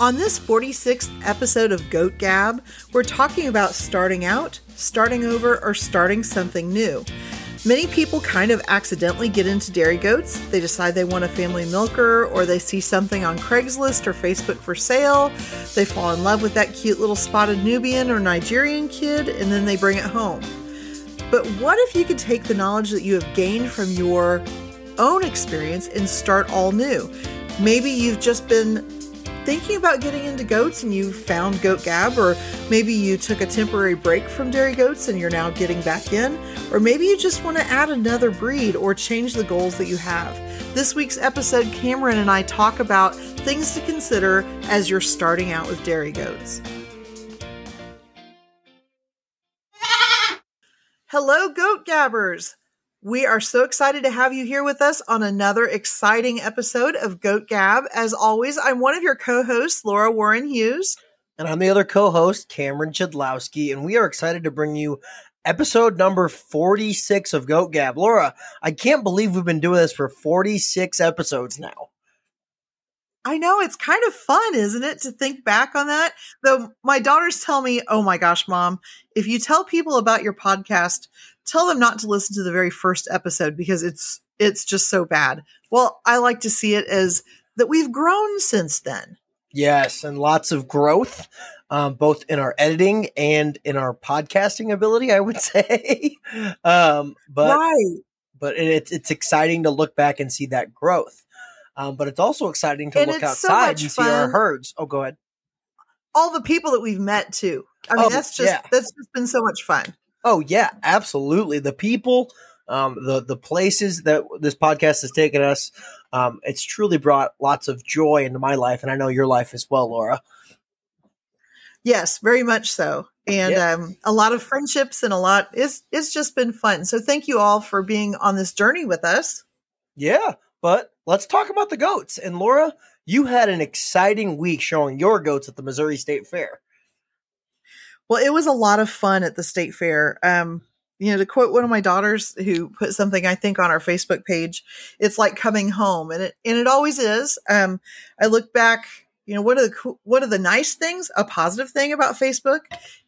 On this 46th episode of Goat Gab, we're talking about starting out, starting over, or starting something new. Many people kind of accidentally get into dairy goats. They decide they want a family milker, or they see something on Craigslist or Facebook for sale. They fall in love with that cute little spotted Nubian or Nigerian kid, and then they bring it home. But what if you could take the knowledge that you have gained from your own experience and start all new? Maybe you've just been thinking about getting into goats and you found Goat Gab, or maybe you took a temporary break from dairy goats and you're now getting back in, or maybe you just want to add another breed or change the goals that you have. This week's episode, Cameron and I talk about things to consider as you're starting out with dairy goats. Hello, Goat Gabbers! We are so excited to have you here with us on another exciting episode of Goat Gab. As always, I'm one of your co hosts, Laura Warren Hughes. And I'm the other co host, Cameron Chidlowski. And we are excited to bring you episode number 46 of Goat Gab. Laura, I can't believe we've been doing this for 46 episodes now. I know it's kind of fun, isn't it, to think back on that? Though my daughters tell me, oh my gosh, mom, if you tell people about your podcast, tell them not to listen to the very first episode because it's it's just so bad. Well, I like to see it as that we've grown since then. Yes, and lots of growth, um, both in our editing and in our podcasting ability. I would say, um, but right. but it's it's exciting to look back and see that growth. Um, but it's also exciting to and look outside so and fun. see our herds. Oh, go ahead. All the people that we've met too. I mean, oh, that's just yeah. that's just been so much fun. Oh yeah, absolutely. The people, um, the the places that this podcast has taken us, um, it's truly brought lots of joy into my life, and I know your life as well, Laura. Yes, very much so, and yeah. um, a lot of friendships and a lot. It's it's just been fun. So thank you all for being on this journey with us. Yeah, but let's talk about the goats. And Laura, you had an exciting week showing your goats at the Missouri State Fair. Well, it was a lot of fun at the state fair. Um, you know, to quote one of my daughters who put something I think on our Facebook page, it's like coming home, and it and it always is. Um, I look back, you know, one of the one of the nice things, a positive thing about Facebook,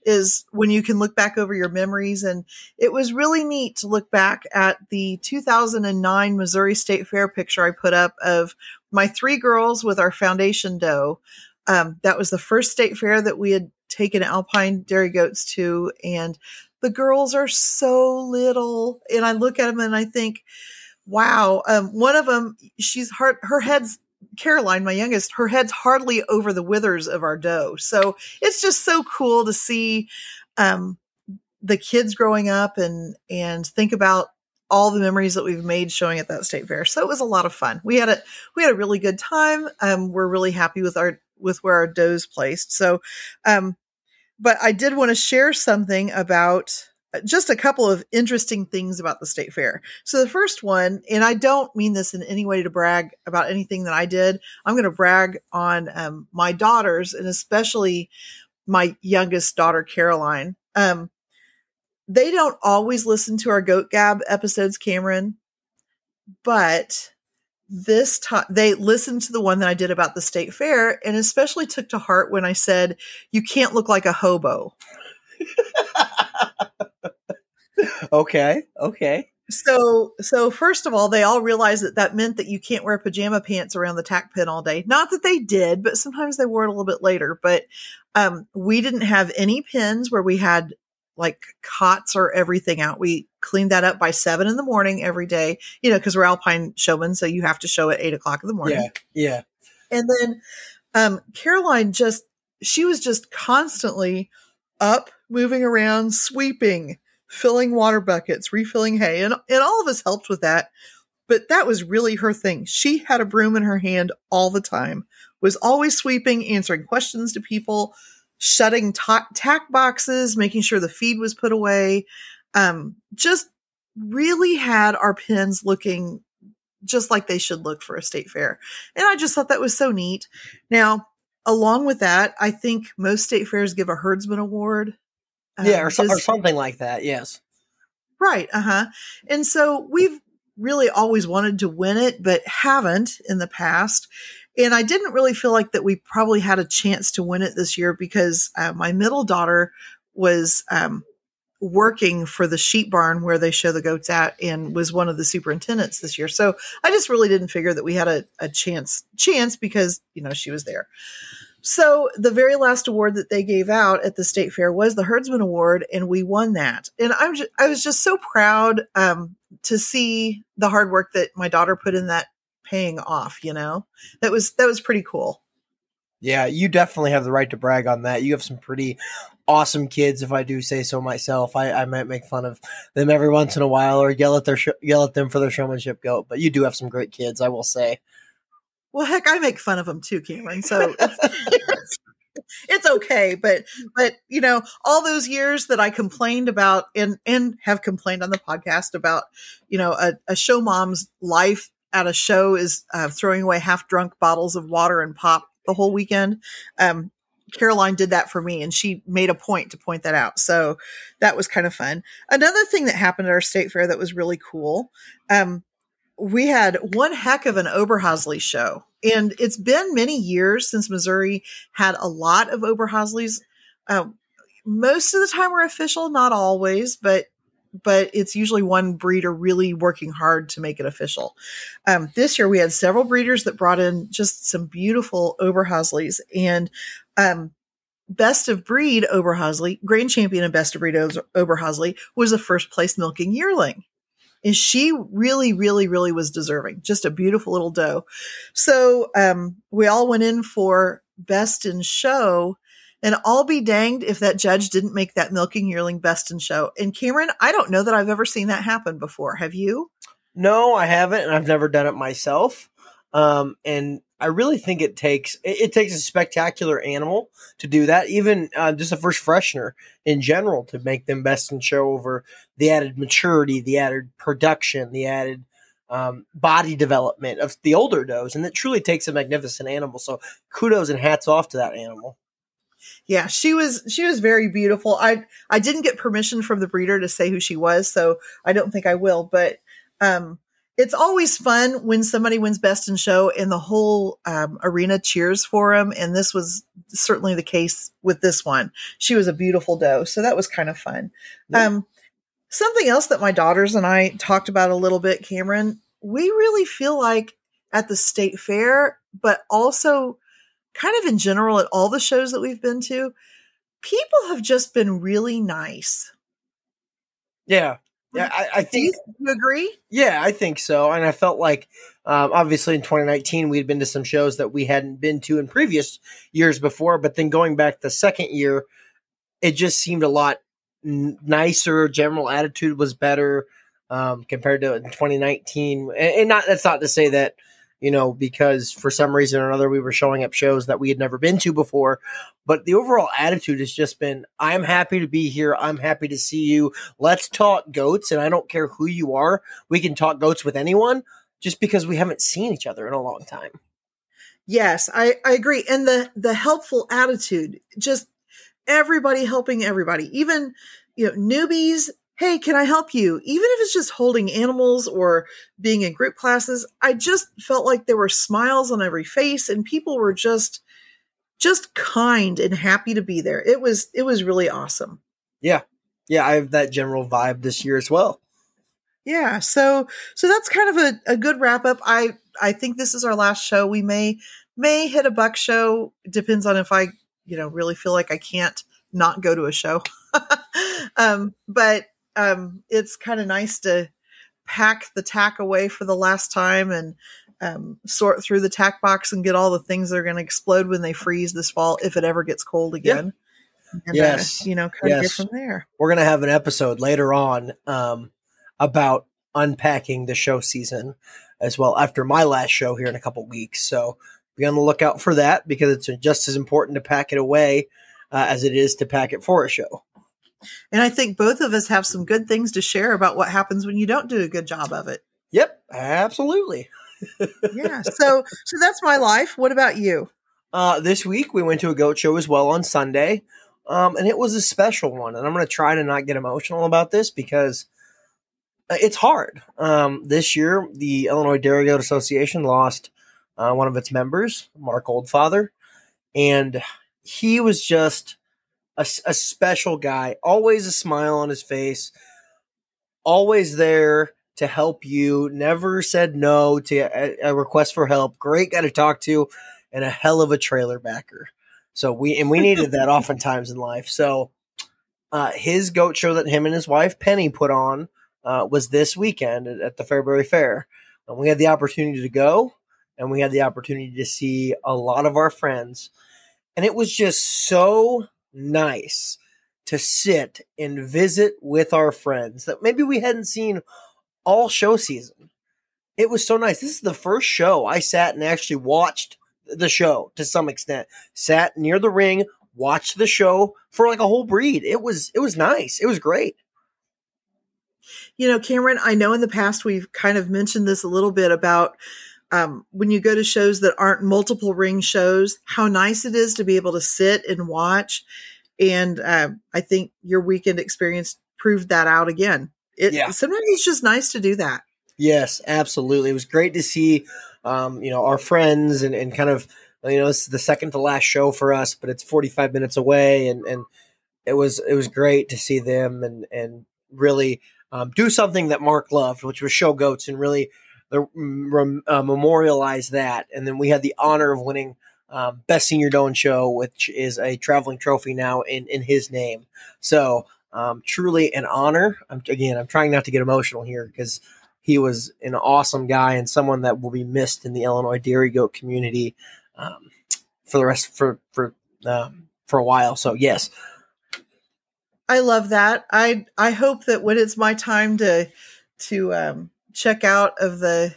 is when you can look back over your memories, and it was really neat to look back at the 2009 Missouri State Fair picture I put up of my three girls with our foundation doe. Um, that was the first state fair that we had taken alpine dairy goats to and the girls are so little and i look at them and i think wow um, one of them she's hard her head's caroline my youngest her head's hardly over the withers of our doe so it's just so cool to see um, the kids growing up and and think about all the memories that we've made showing at that state fair. So it was a lot of fun. We had a we had a really good time. Um, we're really happy with our with where our doe's placed. So um, but I did want to share something about uh, just a couple of interesting things about the state fair. So the first one, and I don't mean this in any way to brag about anything that I did. I'm going to brag on um, my daughters and especially my youngest daughter, Caroline. Um, they don't always listen to our Goat Gab episodes, Cameron, but this time they listened to the one that I did about the state fair and especially took to heart when I said, you can't look like a hobo. okay. Okay. So, so first of all, they all realized that that meant that you can't wear pajama pants around the tack pen all day. Not that they did, but sometimes they wore it a little bit later. But um, we didn't have any pins where we had like cots or everything out. We cleaned that up by seven in the morning every day, you know, because we're alpine showmen, so you have to show at eight o'clock in the morning. Yeah. Yeah. And then um, Caroline just she was just constantly up, moving around, sweeping, filling water buckets, refilling hay, and and all of us helped with that. But that was really her thing. She had a broom in her hand all the time, was always sweeping, answering questions to people, shutting tack boxes, making sure the feed was put away. Um, just really had our pins looking just like they should look for a state fair. And I just thought that was so neat. Now, along with that, I think most state fairs give a herdsman award. Um, yeah, or, so, or something like that. Yes. Right. Uh huh. And so we've really always wanted to win it, but haven't in the past. And I didn't really feel like that we probably had a chance to win it this year because uh, my middle daughter was um, working for the sheep barn where they show the goats at and was one of the superintendents this year. So I just really didn't figure that we had a, a chance chance because, you know, she was there. So the very last award that they gave out at the state fair was the Herdsman Award, and we won that. And I'm just, I was just so proud um, to see the hard work that my daughter put in that paying off. You know, that was that was pretty cool. Yeah, you definitely have the right to brag on that. You have some pretty awesome kids, if I do say so myself. I, I might make fun of them every once in a while or yell at their sh- yell at them for their showmanship goat, but you do have some great kids, I will say. Well, heck, I make fun of them too, Cameron. So it's, it's okay, but but you know, all those years that I complained about and and have complained on the podcast about, you know, a, a show mom's life at a show is uh, throwing away half drunk bottles of water and pop the whole weekend. Um, Caroline did that for me and she made a point to point that out. So that was kind of fun. Another thing that happened at our state fair that was really cool. Um, we had one heck of an Oberhasli show. And it's been many years since Missouri had a lot of Oberhaslis. Um, most of the time we're official, not always, but but it's usually one breeder really working hard to make it official. Um, this year we had several breeders that brought in just some beautiful Oberhaslis and um, best of breed Oberhasli, grand champion and best of breed Oberhasli was a first place milking yearling. And she really, really, really was deserving. Just a beautiful little doe. So um, we all went in for best in show and I'll be danged if that judge didn't make that milking yearling best in show. And Cameron, I don't know that I've ever seen that happen before. Have you? No, I haven't, and I've never done it myself. Um, and I really think it takes it, it, takes a spectacular animal to do that. Even uh, just a first freshener in general to make them best in show over the added maturity, the added production, the added um, body development of the older does, and it truly takes a magnificent animal. So kudos and hats off to that animal yeah, she was she was very beautiful. I I didn't get permission from the breeder to say who she was, so I don't think I will. But um, it's always fun when somebody wins best in show and the whole um, arena cheers for him. And this was certainly the case with this one. She was a beautiful doe, so that was kind of fun. Yeah. Um, something else that my daughters and I talked about a little bit, Cameron. We really feel like at the state fair, but also kind of in general at all the shows that we've been to, people have just been really nice. Yeah. Yeah, I, I think. Do you agree? Yeah, I think so. And I felt like, um, obviously, in 2019, we had been to some shows that we hadn't been to in previous years before. But then going back the second year, it just seemed a lot n- nicer. General attitude was better um, compared to 2019. And, and not that's not to say that you know, because for some reason or another we were showing up shows that we had never been to before. But the overall attitude has just been I'm happy to be here. I'm happy to see you. Let's talk goats. And I don't care who you are. We can talk goats with anyone just because we haven't seen each other in a long time. Yes, I, I agree. And the the helpful attitude, just everybody helping everybody, even you know, newbies hey, can I help you? Even if it's just holding animals or being in group classes, I just felt like there were smiles on every face and people were just just kind and happy to be there. It was it was really awesome. Yeah. Yeah, I have that general vibe this year as well. Yeah, so so that's kind of a, a good wrap up. I I think this is our last show. We may may hit a buck show. Depends on if I, you know, really feel like I can't not go to a show. um, but um, it's kind of nice to pack the tack away for the last time and um, sort through the tack box and get all the things that are going to explode when they freeze this fall if it ever gets cold again. And, uh, yes, uh, you know, kind yes. of get from there. We're going to have an episode later on um, about unpacking the show season as well after my last show here in a couple weeks. So be on the lookout for that because it's just as important to pack it away uh, as it is to pack it for a show. And I think both of us have some good things to share about what happens when you don't do a good job of it. Yep, absolutely. yeah. So so that's my life. What about you? Uh, this week we went to a goat show as well on Sunday. Um, and it was a special one. And I'm going to try to not get emotional about this because uh, it's hard. Um, this year, the Illinois Dairy Goat Association lost uh, one of its members, Mark Oldfather, and he was just a, a special guy. Always a smile on his face, always there to help you. Never said no to a, a request for help. Great guy to talk to, and a hell of a trailer backer. So we and we needed that oftentimes in life. So uh, his goat show that him and his wife Penny put on uh, was this weekend at, at the Fairbury Fair. And we had the opportunity to go, and we had the opportunity to see a lot of our friends, and it was just so nice to sit and visit with our friends that maybe we hadn't seen all show season. It was so nice. This is the first show I sat and actually watched the show to some extent. Sat near the ring, watched the show for like a whole breed. It was it was nice. It was great. You know, Cameron, I know in the past we've kind of mentioned this a little bit about um, when you go to shows that aren't multiple ring shows, how nice it is to be able to sit and watch. And uh, I think your weekend experience proved that out again. It, yeah. Sometimes it's just nice to do that. Yes, absolutely. It was great to see, um, you know, our friends and, and kind of, you know, this is the second to last show for us, but it's 45 minutes away. And, and it was, it was great to see them and, and really um, do something that Mark loved, which was show goats and really uh, memorialize that. And then we had the honor of winning um, best senior doan show, which is a traveling trophy now in, in his name. So, um, truly an honor. I'm, again, I'm trying not to get emotional here because he was an awesome guy and someone that will be missed in the Illinois dairy goat community um, for the rest for for um, for a while. So yes, I love that. I I hope that when it's my time to to um, check out of the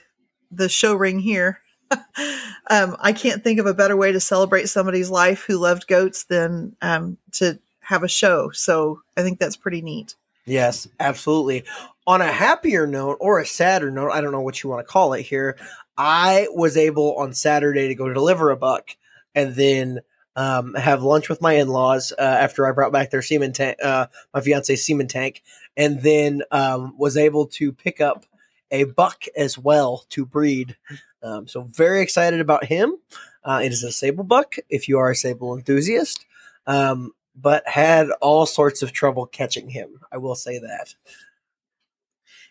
the show ring here, um, I can't think of a better way to celebrate somebody's life who loved goats than um, to have a show. So I think that's pretty neat. Yes, absolutely. On a happier note or a sadder note, I don't know what you want to call it here. I was able on Saturday to go deliver a buck and then um, have lunch with my in-laws uh, after I brought back their semen tank, uh, my fiance's semen tank, and then um, was able to pick up a buck as well to breed. Um, so very excited about him. Uh, it is a sable buck. If you are a sable enthusiast, um, but had all sorts of trouble catching him. I will say that.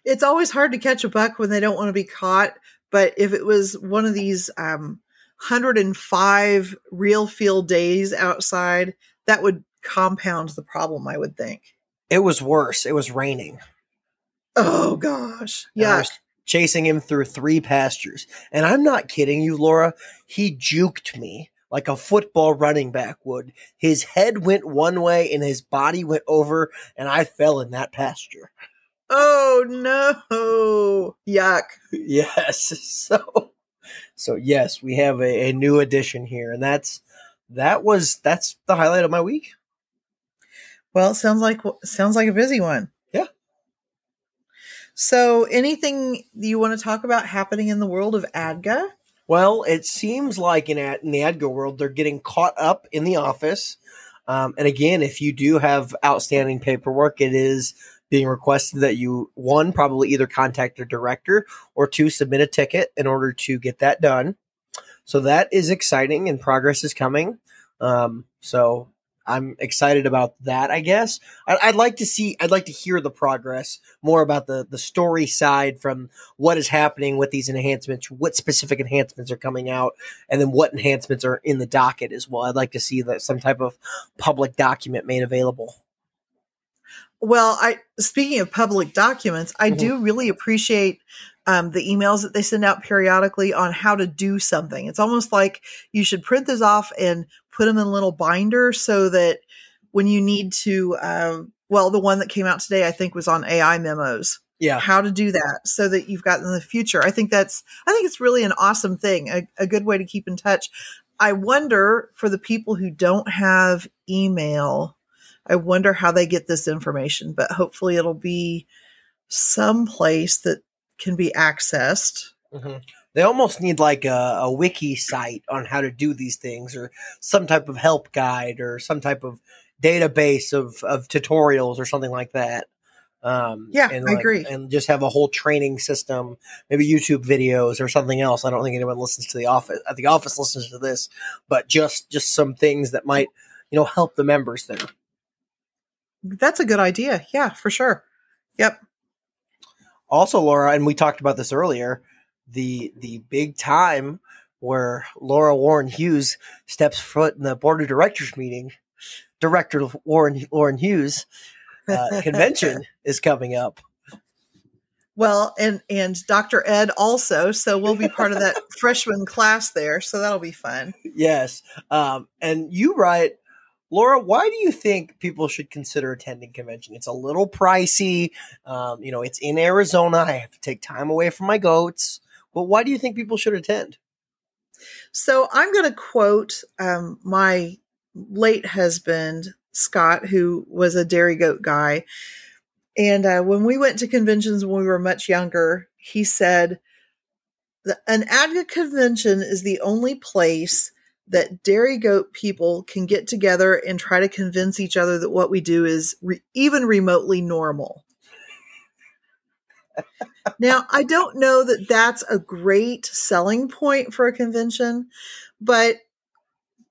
It's always hard to catch a buck when they don't want to be caught. But if it was one of these um, 105 real field days outside, that would compound the problem, I would think. It was worse. It was raining. Oh gosh. Yeah. Chasing him through three pastures. And I'm not kidding you, Laura. He juked me like a football running back would. His head went one way and his body went over, and I fell in that pasture. Oh no. Yuck. Yes. So so yes, we have a, a new addition here, and that's that was that's the highlight of my week. Well, sounds like sounds like a busy one. So, anything you want to talk about happening in the world of ADGA? Well, it seems like in, in the ADGA world, they're getting caught up in the office. Um, and again, if you do have outstanding paperwork, it is being requested that you one probably either contact your director or two submit a ticket in order to get that done. So that is exciting and progress is coming. Um, so I'm excited about that. I guess I, would like to see. I'd like to hear the progress more about the the story side from what is happening with these enhancements, what specific enhancements are coming out, and then what enhancements are in the docket as well. I'd like to see that some type of public document made available. Well, I speaking of public documents, I mm-hmm. do really appreciate um, the emails that they send out periodically on how to do something. It's almost like you should print those off and put them in a little binder so that when you need to, um, well, the one that came out today, I think, was on AI memos. Yeah, how to do that so that you've got in the future. I think that's, I think it's really an awesome thing, a, a good way to keep in touch. I wonder for the people who don't have email I wonder how they get this information, but hopefully it'll be some place that can be accessed. Mm-hmm. They almost need like a, a, wiki site on how to do these things, or some type of help guide, or some type of database of, of tutorials, or something like that. Um, yeah, and like, I agree. And just have a whole training system, maybe YouTube videos or something else. I don't think anyone listens to the office. At the office listens to this, but just just some things that might you know help the members there. That's a good idea. Yeah, for sure. Yep. Also, Laura, and we talked about this earlier. The the big time where Laura Warren Hughes steps foot in the board of directors meeting. Director Warren Warren Hughes uh, convention is coming up. Well, and and Dr. Ed also, so we'll be part of that freshman class there, so that'll be fun. Yes, um, and you write, Laura. Why do you think people should consider attending convention? It's a little pricey. Um, you know, it's in Arizona. I have to take time away from my goats. But why do you think people should attend? So I'm going to quote um, my late husband, Scott, who was a dairy goat guy. And uh, when we went to conventions when we were much younger, he said, an ADGA convention is the only place that dairy goat people can get together and try to convince each other that what we do is re- even remotely normal. now, I don't know that that's a great selling point for a convention, but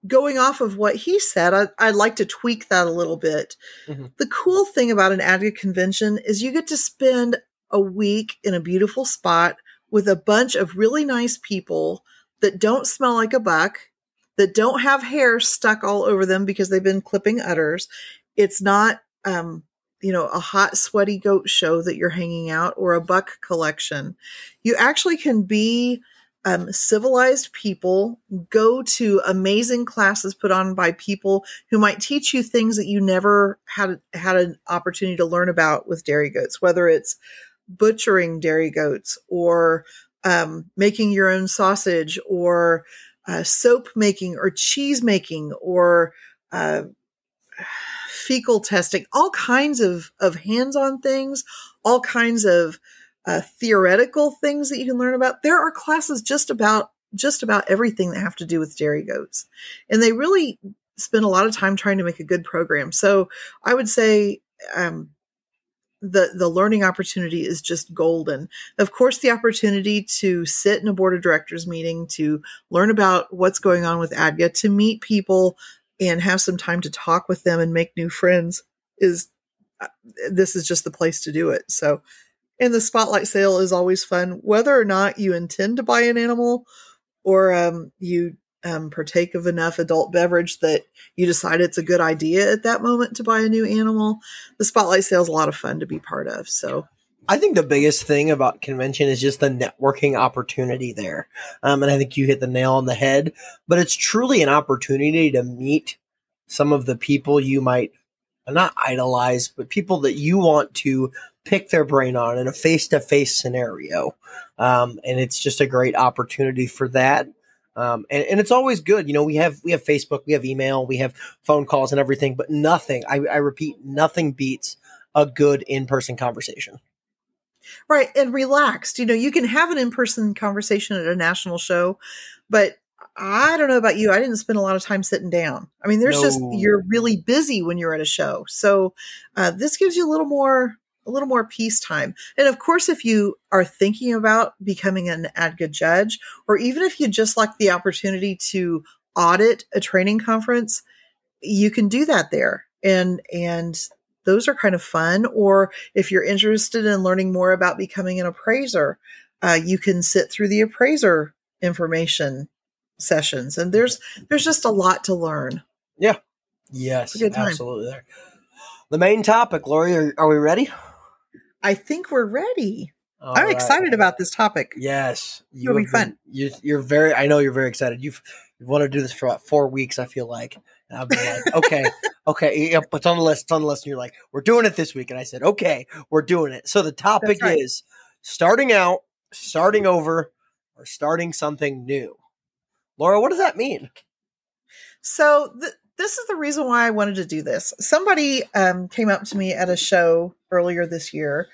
going off of what he said, I, would like to tweak that a little bit. Mm-hmm. The cool thing about an ADGA convention is you get to spend a week in a beautiful spot with a bunch of really nice people that don't smell like a buck, that don't have hair stuck all over them because they've been clipping udders. It's not, um, you know, a hot, sweaty goat show that you're hanging out or a buck collection. You actually can be um, civilized people go to amazing classes put on by people who might teach you things that you never had had an opportunity to learn about with dairy goats, whether it's butchering dairy goats or um, making your own sausage or uh, soap making or cheese making or uh, fecal testing, all kinds of, of hands-on things, all kinds of uh, theoretical things that you can learn about. There are classes just about just about everything that have to do with dairy goats, and they really spend a lot of time trying to make a good program. So I would say um, the the learning opportunity is just golden. Of course, the opportunity to sit in a board of directors meeting to learn about what's going on with ADGA, to meet people and have some time to talk with them and make new friends is uh, this is just the place to do it. So and the spotlight sale is always fun, whether or not you intend to buy an animal or um, you um, partake of enough adult beverage that you decide it's a good idea at that moment to buy a new animal. The spotlight sale is a lot of fun to be part of. So. I think the biggest thing about convention is just the networking opportunity there. Um, and I think you hit the nail on the head, but it's truly an opportunity to meet some of the people you might not idolize, but people that you want to pick their brain on in a face to face scenario. Um, and it's just a great opportunity for that. Um, and, and, it's always good. You know, we have we have Facebook, we have email, we have phone calls and everything, but nothing. I, I repeat, nothing beats a good in person conversation. Right, and relaxed. You know, you can have an in person conversation at a national show, but I don't know about you. I didn't spend a lot of time sitting down. I mean, there's no. just you're really busy when you're at a show, so uh, this gives you a little more a little more peacetime. And of course, if you are thinking about becoming an ADGA judge, or even if you just like the opportunity to audit a training conference, you can do that there. And, and those are kind of fun. Or if you're interested in learning more about becoming an appraiser, uh, you can sit through the appraiser information sessions. And there's, there's just a lot to learn. Yeah. Yes, absolutely. There. The main topic, Lori, are, are we ready? I think we're ready. All I'm right. excited about this topic. Yes, it'll be fun. you, are very. I know you're very excited. You've you want to do this for about four weeks. I feel like. And I've been like, okay, okay, yep, it's on the list. It's on the list. And you're like, we're doing it this week, and I said, okay, we're doing it. So the topic right. is starting out, starting over, or starting something new. Laura, what does that mean? So the, this is the reason why I wanted to do this. Somebody um, came up to me at a show earlier this year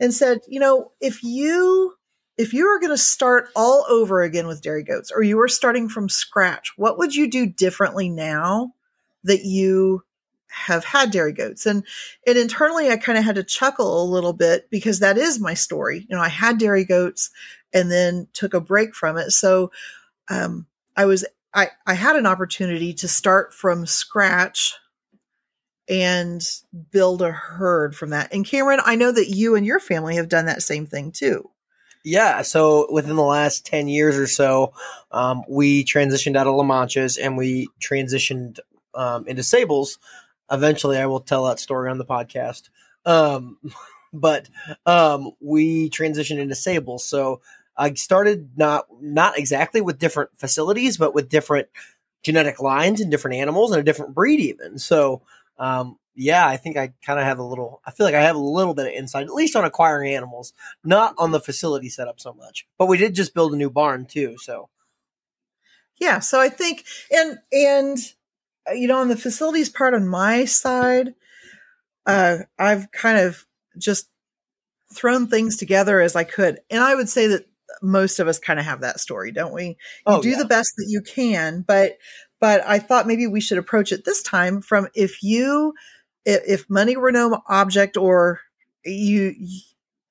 and said, you know, if you if you were going to start all over again with dairy goats or you were starting from scratch, what would you do differently now that you have had dairy goats and and internally I kind of had to chuckle a little bit because that is my story. You know, I had dairy goats and then took a break from it. So um, I was I I had an opportunity to start from scratch and build a herd from that. And Cameron, I know that you and your family have done that same thing too. Yeah, so within the last 10 years or so, um, we transitioned out of LaManchas and we transitioned um, into Sables. Eventually, I will tell that story on the podcast. Um, but um, we transitioned into Sables. So I started not not exactly with different facilities, but with different genetic lines and different animals and a different breed even. So um, yeah, I think I kind of have a little. I feel like I have a little bit of insight, at least on acquiring animals, not on the facility setup so much. But we did just build a new barn too, so yeah. So I think, and and uh, you know, on the facilities part on my side, uh, I've kind of just thrown things together as I could, and I would say that most of us kind of have that story, don't we? You oh, do yeah. the best that you can, but but I thought maybe we should approach it this time from if you if, if money were no object or you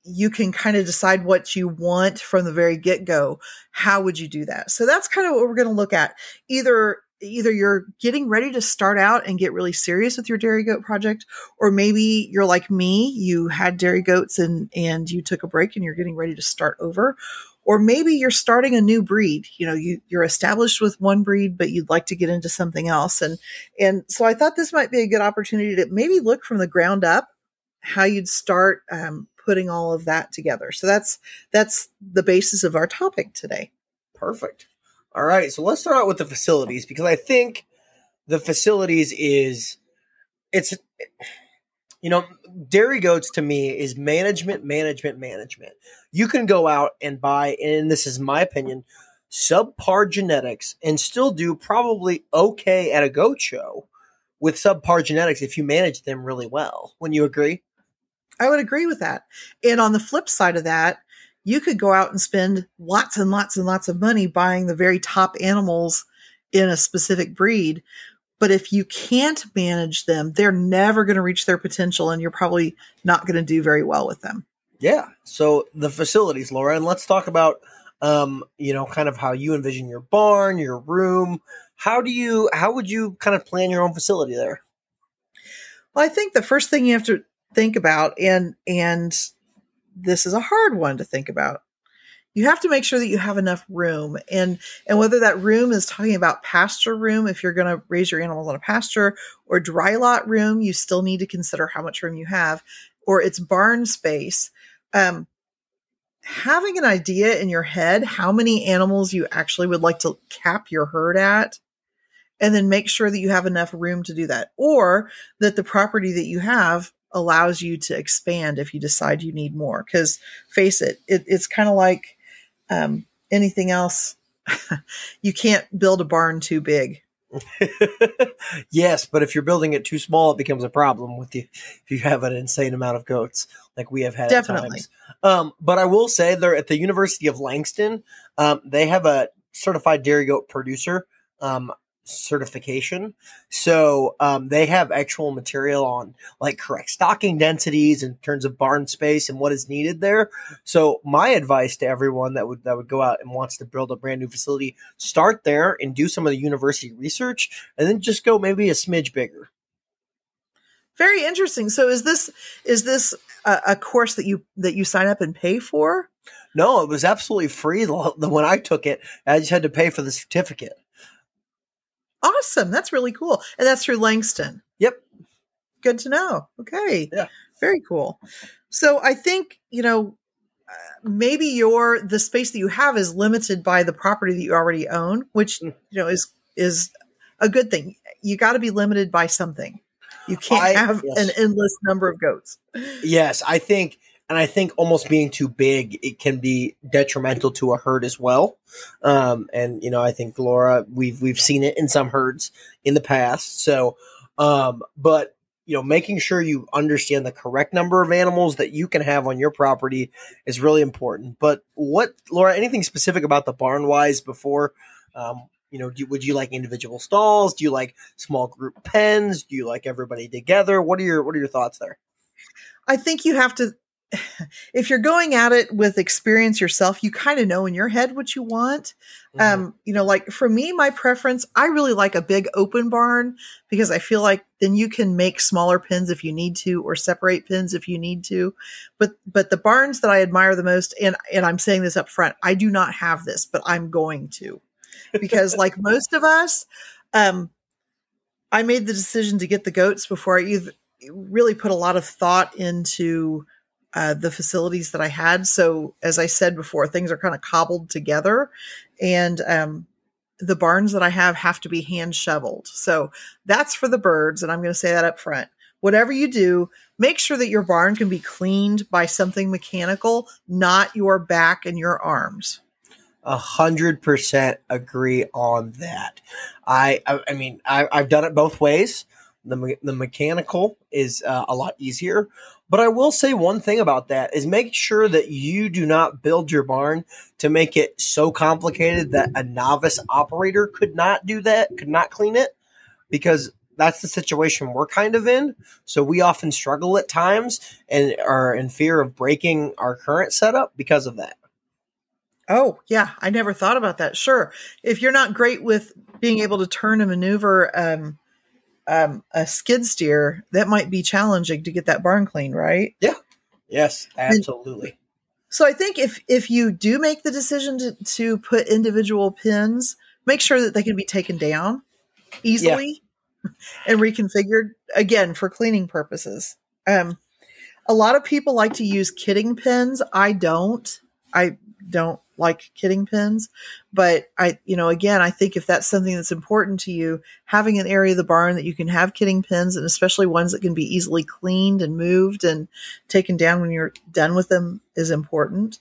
you can kind of decide what you want from the very get-go how would you do that so that's kind of what we're going to look at either either you're getting ready to start out and get really serious with your dairy goat project or maybe you're like me you had dairy goats and and you took a break and you're getting ready to start over or maybe you're starting a new breed. You know you, you're established with one breed but you'd like to get into something else. And and so i thought this might be a good opportunity to maybe look from the ground up how you'd start um, putting all of that together. So that's that's the basis of our topic today. Perfect. All right. So let's start out with the facilities because i think the facilities is it's you know, dairy goats to me is management, management, management. You can go out and buy, and this is my opinion, subpar genetics and still do probably okay at a goat show with subpar genetics if you manage them really well. Wouldn't you agree? I would agree with that. And on the flip side of that, you could go out and spend lots and lots and lots of money buying the very top animals in a specific breed but if you can't manage them, they're never going to reach their potential and you're probably not going to do very well with them. Yeah. So the facilities, Laura, and let's talk about um, you know, kind of how you envision your barn, your room. How do you how would you kind of plan your own facility there? Well, I think the first thing you have to think about and and this is a hard one to think about you have to make sure that you have enough room. And and whether that room is talking about pasture room if you're going to raise your animals on a pasture or dry lot room you still need to consider how much room you have or it's barn space. Um, having an idea in your head how many animals you actually would like to cap your herd at and then make sure that you have enough room to do that or that the property that you have allows you to expand if you decide you need more. Because face it, it it's kind of like um, anything else, you can't build a barn too big. yes, but if you're building it too small, it becomes a problem with you if you have an insane amount of goats like we have had Definitely. Um, but I will say they're at the University of Langston. Um, they have a certified dairy goat producer. Um, certification. So um, they have actual material on like correct stocking densities in terms of barn space and what is needed there. So my advice to everyone that would that would go out and wants to build a brand new facility, start there and do some of the university research, and then just go maybe a smidge bigger. Very interesting. So is this is this a, a course that you that you sign up and pay for? No, it was absolutely free. The, the when I took it, I just had to pay for the certificate. Awesome. That's really cool. And that's through Langston. Yep. Good to know. Okay. Yeah. Very cool. So I think, you know, uh, maybe your the space that you have is limited by the property that you already own, which mm. you know is is a good thing. You got to be limited by something. You can't I, have yes. an endless number of goats. Yes, I think and I think almost being too big it can be detrimental to a herd as well. Um, and you know, I think Laura, we've we've seen it in some herds in the past. So, um, but you know, making sure you understand the correct number of animals that you can have on your property is really important. But what, Laura, anything specific about the barn wise before um, you know, do, would you like individual stalls? Do you like small group pens? Do you like everybody together? What are your What are your thoughts there? I think you have to if you're going at it with experience yourself, you kind of know in your head what you want. Mm-hmm. Um, you know, like for me, my preference, I really like a big open barn because I feel like then you can make smaller pins if you need to or separate pins if you need to. But but the barns that I admire the most, and and I'm saying this up front, I do not have this, but I'm going to. Because like most of us, um, I made the decision to get the goats before I either really put a lot of thought into uh, the facilities that I had. So, as I said before, things are kind of cobbled together, and um, the barns that I have have to be hand shoveled. So that's for the birds, and I'm going to say that up front. Whatever you do, make sure that your barn can be cleaned by something mechanical, not your back and your arms. A hundred percent agree on that. I, I, I mean, I, have done it both ways. The, the mechanical is uh, a lot easier, but I will say one thing about that is make sure that you do not build your barn to make it so complicated that a novice operator could not do that, could not clean it, because that's the situation we're kind of in. So we often struggle at times and are in fear of breaking our current setup because of that. Oh, yeah. I never thought about that. Sure. If you're not great with being able to turn and maneuver um, um, a skid steer, that might be challenging to get that barn clean, right? Yeah. Yes, absolutely. And so I think if if you do make the decision to, to put individual pins, make sure that they can be taken down easily yeah. and reconfigured again for cleaning purposes. Um, a lot of people like to use kidding pins. I don't. I don't like kidding pins. But I, you know, again, I think if that's something that's important to you, having an area of the barn that you can have kidding pins and especially ones that can be easily cleaned and moved and taken down when you're done with them is important.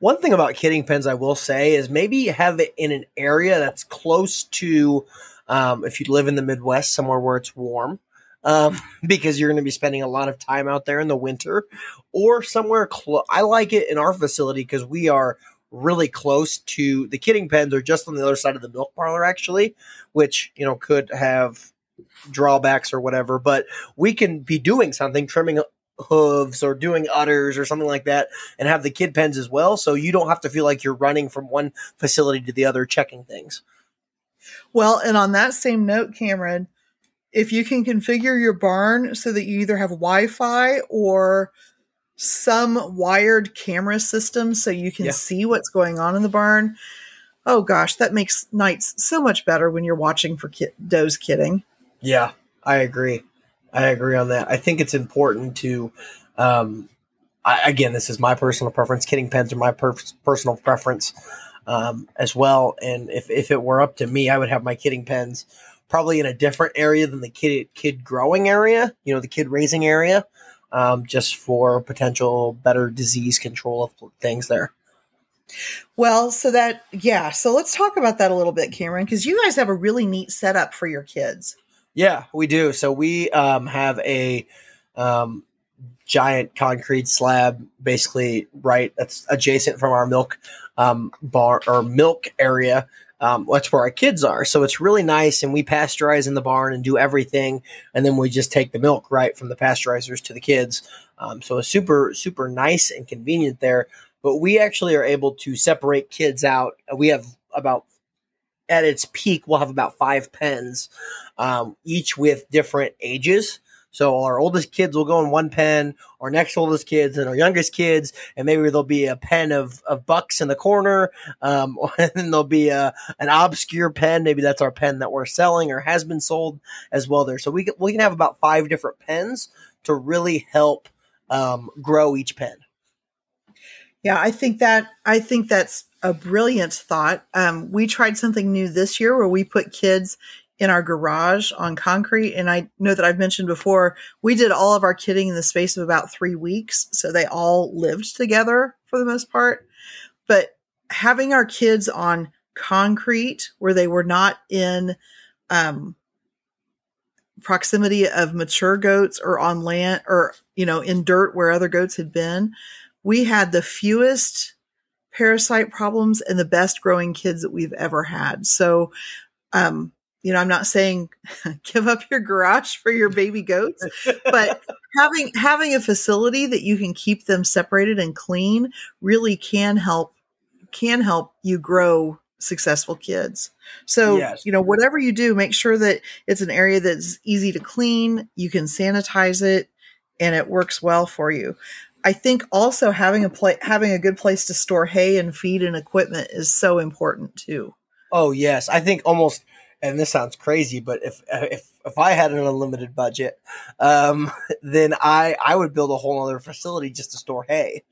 One thing about kidding pins I will say is maybe have it in an area that's close to, um, if you live in the Midwest, somewhere where it's warm. Um, because you're going to be spending a lot of time out there in the winter, or somewhere close. I like it in our facility because we are really close to the kidding pens or just on the other side of the milk parlor actually which you know could have drawbacks or whatever but we can be doing something trimming hooves or doing udders or something like that and have the kid pens as well so you don't have to feel like you're running from one facility to the other checking things. Well and on that same note cameron if you can configure your barn so that you either have wi-fi or some wired camera system so you can yeah. see what's going on in the barn. Oh gosh, that makes nights so much better when you're watching for ki- does kidding. Yeah, I agree. I agree on that. I think it's important to, um, I, again, this is my personal preference. Kidding pens are my per- personal preference um, as well. And if, if it were up to me, I would have my kidding pens probably in a different area than the kid kid growing area. You know, the kid raising area um, just for potential better disease control of things there. Well, so that, yeah. So let's talk about that a little bit, Cameron, because you guys have a really neat setup for your kids. Yeah, we do. So we um, have a um, giant concrete slab, basically right that's adjacent from our milk um, bar or milk area um, that's where our kids are. So it's really nice. And we pasteurize in the barn and do everything. And then we just take the milk right from the pasteurizers to the kids. Um, so it's super, super nice and convenient there. But we actually are able to separate kids out. We have about, at its peak, we'll have about five pens, um, each with different ages. So our oldest kids will go in one pen, our next oldest kids and our youngest kids, and maybe there'll be a pen of, of bucks in the corner, um, and then there'll be a, an obscure pen. Maybe that's our pen that we're selling or has been sold as well there. So we can, we can have about five different pens to really help um, grow each pen. Yeah, I think that I think that's a brilliant thought. Um, we tried something new this year where we put kids in our garage on concrete. And I know that I've mentioned before, we did all of our kidding in the space of about three weeks. So they all lived together for the most part. But having our kids on concrete where they were not in um, proximity of mature goats or on land or, you know, in dirt where other goats had been, we had the fewest parasite problems and the best growing kids that we've ever had. So Um, you know, I'm not saying give up your garage for your baby goats, but having having a facility that you can keep them separated and clean really can help can help you grow successful kids. So, yes. you know, whatever you do, make sure that it's an area that's easy to clean, you can sanitize it, and it works well for you. I think also having a play having a good place to store hay and feed and equipment is so important too. Oh yes, I think almost and this sounds crazy, but if if if I had an unlimited budget, um, then I I would build a whole other facility just to store hay.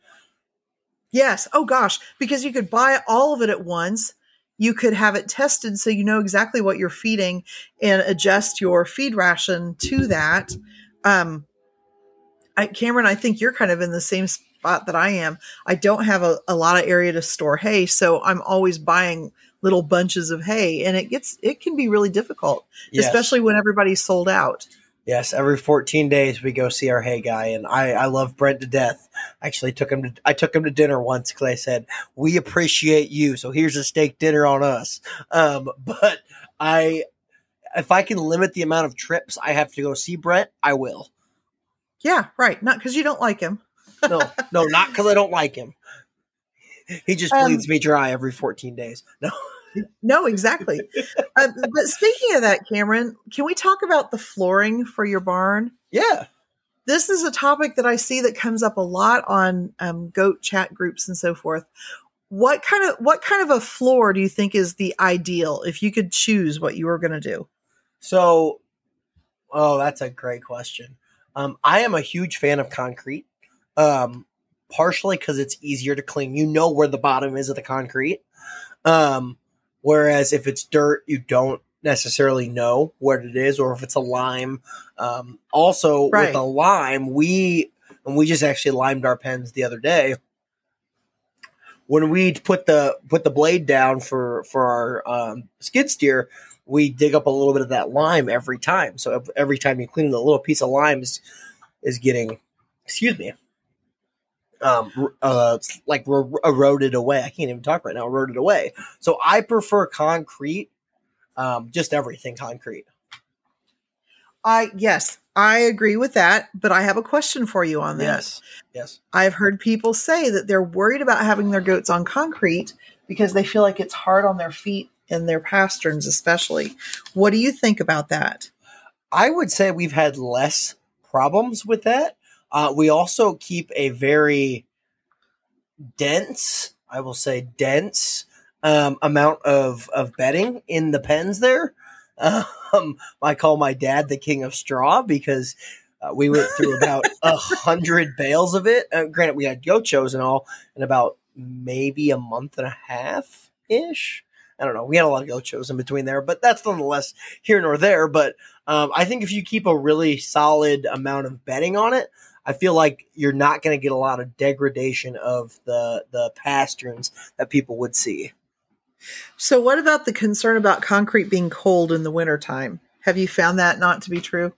Yes. Oh gosh, because you could buy all of it at once. You could have it tested so you know exactly what you're feeding and adjust your feed ration to that. Um, I, Cameron, I think you're kind of in the same spot that I am. I don't have a, a lot of area to store hay, so I'm always buying little bunches of hay and it gets it can be really difficult yes. especially when everybody's sold out. Yes every 14 days we go see our hay guy and i i love brent to death. I actually took him to i took him to dinner once because i said we appreciate you so here's a steak dinner on us. Um but i if i can limit the amount of trips i have to go see brent i will. Yeah right not because you don't like him. No no not because i don't like him he just bleeds um, me dry every 14 days no no, exactly. uh, but speaking of that, Cameron, can we talk about the flooring for your barn? Yeah. This is a topic that I see that comes up a lot on um, goat chat groups and so forth. What kind of what kind of a floor do you think is the ideal if you could choose what you were going to do? So, oh, that's a great question. Um, I am a huge fan of concrete, um, partially because it's easier to clean. You know where the bottom is of the concrete. Um, Whereas if it's dirt, you don't necessarily know what it is, or if it's a lime. Um, also, right. with a lime, we and we just actually limed our pens the other day. When we put the put the blade down for for our um, skid steer, we dig up a little bit of that lime every time. So every time you clean the little piece of lime is is getting, excuse me, um, uh, like eroded away. I can't even talk right now. Eroded away. So I prefer concrete. Um, just everything concrete. I yes, I agree with that, but I have a question for you on this. Yes. Yes. I've heard people say that they're worried about having their goats on concrete because they feel like it's hard on their feet and their pasterns especially. What do you think about that? I would say we've had less problems with that uh, we also keep a very dense, I will say dense, um, amount of, of bedding in the pens there. Um, I call my dad the king of straw because uh, we went through about a hundred bales of it. Uh, granted, we had goat shows and all in about maybe a month and a half ish. I don't know. We had a lot of goat shows in between there, but that's nonetheless here nor there. But um, I think if you keep a really solid amount of bedding on it, I feel like you're not going to get a lot of degradation of the the pasterns that people would see. So, what about the concern about concrete being cold in the wintertime? Have you found that not to be true?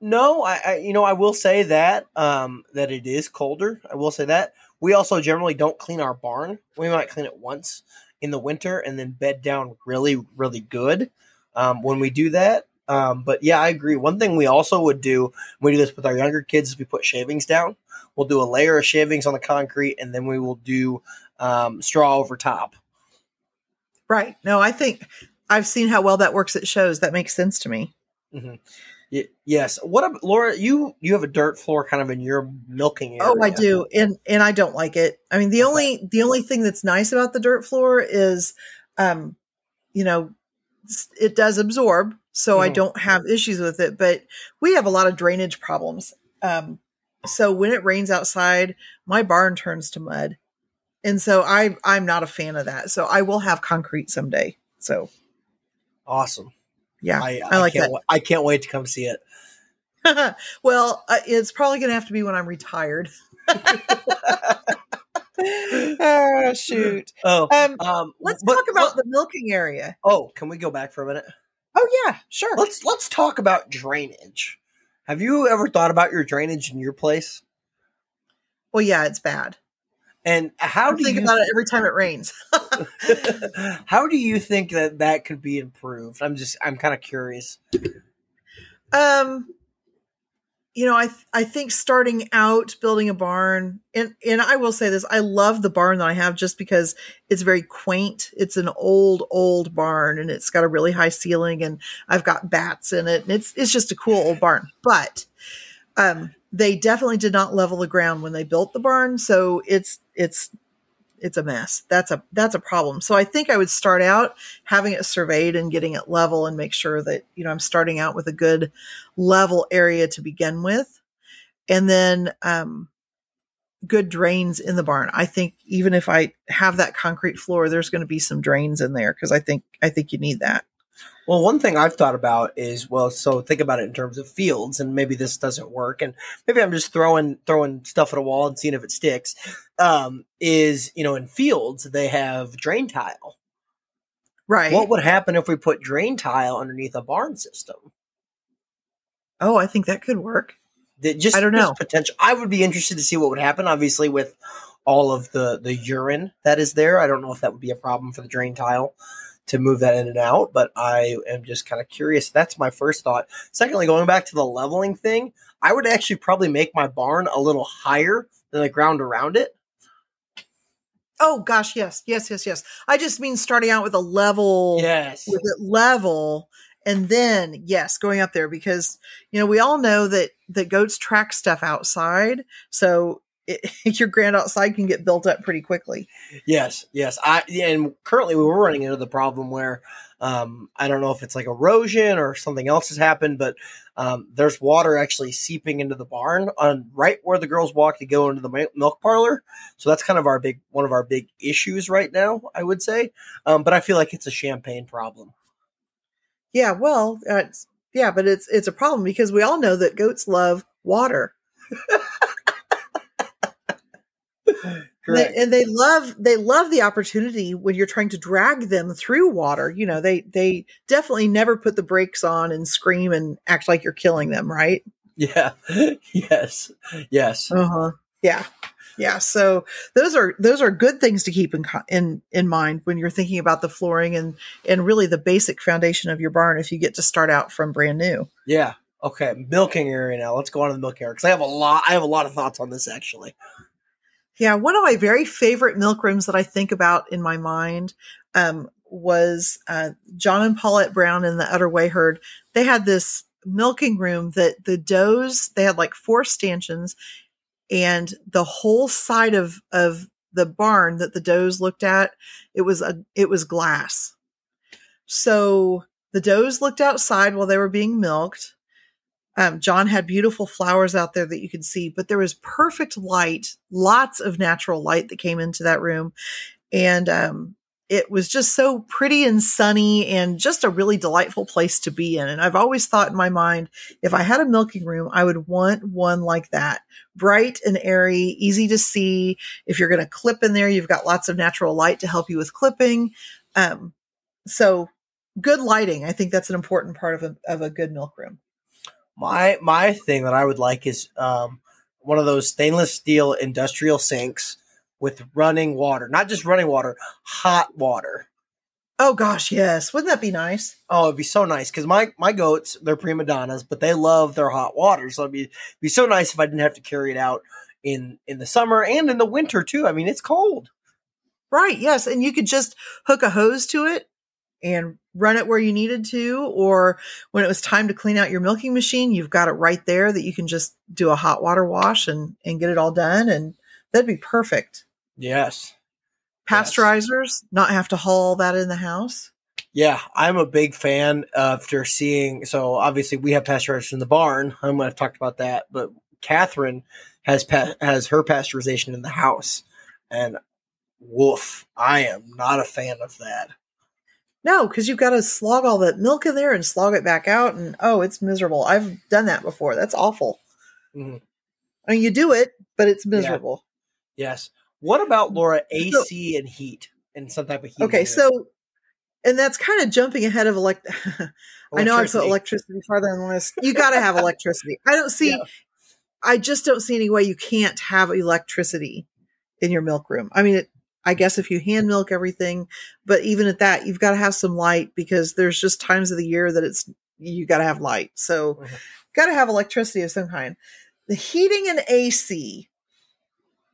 No, I, I you know I will say that um, that it is colder. I will say that we also generally don't clean our barn. We might clean it once in the winter and then bed down really really good. Um, when we do that, um, but yeah, I agree. One thing we also would do, we do this with our younger kids, is we put shavings down. We'll do a layer of shavings on the concrete, and then we will do um, straw over top. Right. No, I think I've seen how well that works at shows. That makes sense to me. Mm-hmm. Y- yes. What about Laura? You you have a dirt floor kind of in your milking area. Oh, I do, and and I don't like it. I mean, the okay. only the only thing that's nice about the dirt floor is, um, you know, it does absorb so mm. I don't have issues with it. But we have a lot of drainage problems. Um, so when it rains outside, my barn turns to mud, and so I I'm not a fan of that. So I will have concrete someday. So awesome. Yeah, I, I, I like that. I can't wait to come see it. well, uh, it's probably going to have to be when I'm retired. oh shoot! Oh, um, um, let's but, talk about the milking area. Oh, can we go back for a minute? Oh yeah, sure. Let's let's talk about drainage. Have you ever thought about your drainage in your place? Well, yeah, it's bad. And how I do think you about it every time it rains? how do you think that that could be improved? I'm just I'm kind of curious. Um, you know, I th- I think starting out building a barn, and and I will say this, I love the barn that I have just because it's very quaint. It's an old old barn, and it's got a really high ceiling, and I've got bats in it, and it's it's just a cool old barn. But um, they definitely did not level the ground when they built the barn, so it's it's it's a mess. That's a that's a problem. So I think I would start out having it surveyed and getting it level and make sure that you know I'm starting out with a good level area to begin with, and then um, good drains in the barn. I think even if I have that concrete floor, there's going to be some drains in there because I think I think you need that. Well, one thing I've thought about is well, so think about it in terms of fields, and maybe this doesn't work, and maybe I'm just throwing throwing stuff at a wall and seeing if it sticks. Um, is you know in fields they have drain tile, right? What would happen if we put drain tile underneath a barn system? Oh, I think that could work. That just I don't know potential. I would be interested to see what would happen. Obviously, with all of the the urine that is there, I don't know if that would be a problem for the drain tile to move that in and out, but I am just kind of curious. That's my first thought. Secondly, going back to the leveling thing, I would actually probably make my barn a little higher than the ground around it. Oh gosh, yes, yes, yes, yes. I just mean starting out with a level, yes, with it level, and then yes, going up there because you know we all know that that goats track stuff outside, so it, your grand outside can get built up pretty quickly. Yes, yes. I and currently we were running into the problem where um, I don't know if it's like erosion or something else has happened, but um, there's water actually seeping into the barn on right where the girls walk to go into the milk parlor. So that's kind of our big one of our big issues right now, I would say. Um, but I feel like it's a champagne problem. Yeah, well, uh, yeah, but it's it's a problem because we all know that goats love water. They, and they love they love the opportunity when you're trying to drag them through water. You know, they they definitely never put the brakes on and scream and act like you're killing them, right? Yeah. yes. Yes. Uh-huh. Yeah. Yeah. So those are those are good things to keep in in in mind when you're thinking about the flooring and and really the basic foundation of your barn if you get to start out from brand new. Yeah. Okay. Milking area now. Let's go on to the milk area because I have a lot. I have a lot of thoughts on this actually. Yeah, one of my very favorite milk rooms that I think about in my mind um, was uh, John and Paulette Brown in the Udder Way herd. They had this milking room that the does they had like four stanchions, and the whole side of of the barn that the does looked at it was a it was glass. So the does looked outside while they were being milked um, John had beautiful flowers out there that you could see, but there was perfect light, lots of natural light that came into that room. And um, it was just so pretty and sunny and just a really delightful place to be in. And I've always thought in my mind, if I had a milking room, I would want one like that bright and airy, easy to see. If you're going to clip in there, you've got lots of natural light to help you with clipping. Um, so good lighting. I think that's an important part of a, of a good milk room. My my thing that I would like is um, one of those stainless steel industrial sinks with running water, not just running water, hot water. Oh gosh, yes. Wouldn't that be nice? Oh, it'd be so nice because my my goats they're prima donnas, but they love their hot water. So it'd be be so nice if I didn't have to carry it out in in the summer and in the winter too. I mean, it's cold. Right. Yes, and you could just hook a hose to it and run it where you needed to or when it was time to clean out your milking machine you've got it right there that you can just do a hot water wash and and get it all done and that'd be perfect. Yes. Pasteurizers yes. not have to haul all that in the house? Yeah i'm a big fan after seeing so obviously we have pasteurizers in the barn. I'm going to talk about that but catherine has pa- has her pasteurization in the house and woof i am not a fan of that no, because you've got to slog all that milk in there and slog it back out, and oh, it's miserable. I've done that before. That's awful. Mm-hmm. I mean, you do it, but it's miserable. Yeah. Yes. What about Laura AC so, and heat and some type of heat? Okay, so and that's kind of jumping ahead of elect. I know I put electricity farther on the list. You got to have electricity. I don't see. Yeah. I just don't see any way you can't have electricity in your milk room. I mean, it, I guess if you hand milk everything, but even at that, you've got to have some light because there's just times of the year that it's you got to have light. So, mm-hmm. got to have electricity of some kind. The heating and AC.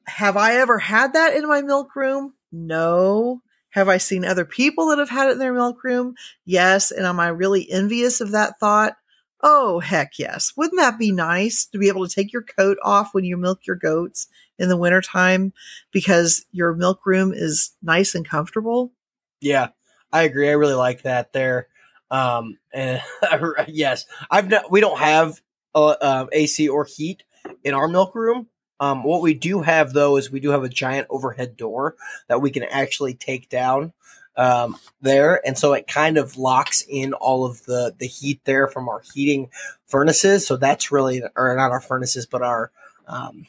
Have I ever had that in my milk room? No. Have I seen other people that have had it in their milk room? Yes. And am I really envious of that thought? Oh, heck yes. Wouldn't that be nice to be able to take your coat off when you milk your goats in the wintertime because your milk room is nice and comfortable? Yeah, I agree. I really like that there. Um, and yes, I've not, we don't have uh, uh, AC or heat in our milk room. Um, what we do have though is we do have a giant overhead door that we can actually take down um, there, and so it kind of locks in all of the the heat there from our heating furnaces. So that's really, or not our furnaces, but our um,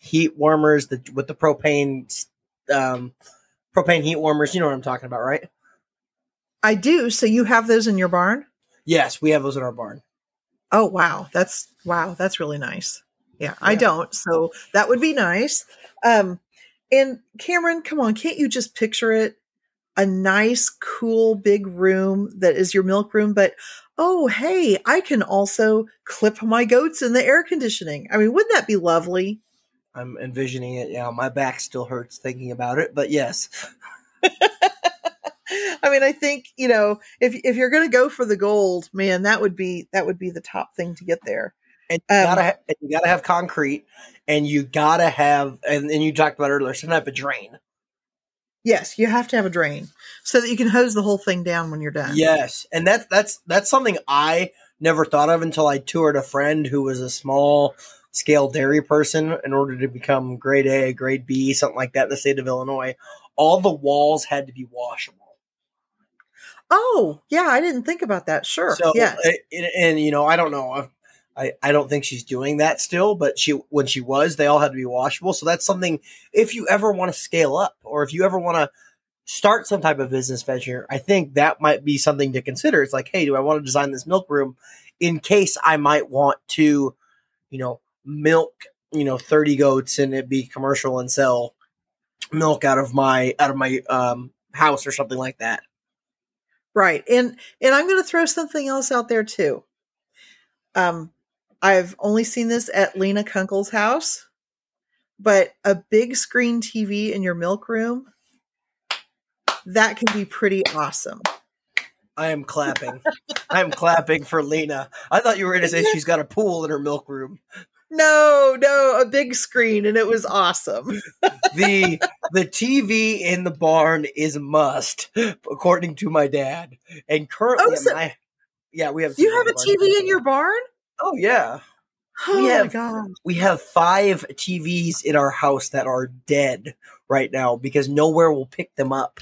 heat warmers the, with the propane um, propane heat warmers. You know what I'm talking about, right? I do. So you have those in your barn? Yes, we have those in our barn. Oh wow, that's wow, that's really nice. Yeah, yeah. I don't. So that would be nice. Um, and Cameron, come on, can't you just picture it? a nice, cool, big room that is your milk room, but oh, hey, I can also clip my goats in the air conditioning. I mean, wouldn't that be lovely? I'm envisioning it. Yeah, my back still hurts thinking about it, but yes. I mean, I think you know if if you're going to go for the gold, man, that would be that would be the top thing to get there. And you, um, gotta ha- and you gotta have concrete, and you gotta have, and, and you talked about earlier, some type of drain. Yes, you have to have a drain so that you can hose the whole thing down when you're done. Yes, and that's that's that's something I never thought of until I toured a friend who was a small scale dairy person in order to become grade A, grade B, something like that in the state of Illinois. All the walls had to be washable. Oh, yeah, I didn't think about that. Sure. So, yeah. Uh, and, and, you know, I don't know. I, I don't think she's doing that still, but she when she was, they all had to be washable. So that's something if you ever want to scale up or if you ever want to start some type of business venture, I think that might be something to consider. It's like, hey, do I want to design this milk room in case I might want to, you know, milk, you know, 30 goats and it be commercial and sell milk out of my out of my um house or something like that. Right. And and I'm going to throw something else out there too. Um I've only seen this at Lena Kunkel's house, but a big screen TV in your milk room, that can be pretty awesome. I am clapping. I am clapping for Lena. I thought you were going to say she's got a pool in her milk room. No, no, a big screen, and it was awesome. the the TV in the barn is a must, according to my dad. And currently, oh, so yeah, we have. You have a TV in your barn? Oh yeah. Oh we have, my god. We have five TVs in our house that are dead right now because nowhere will pick them up.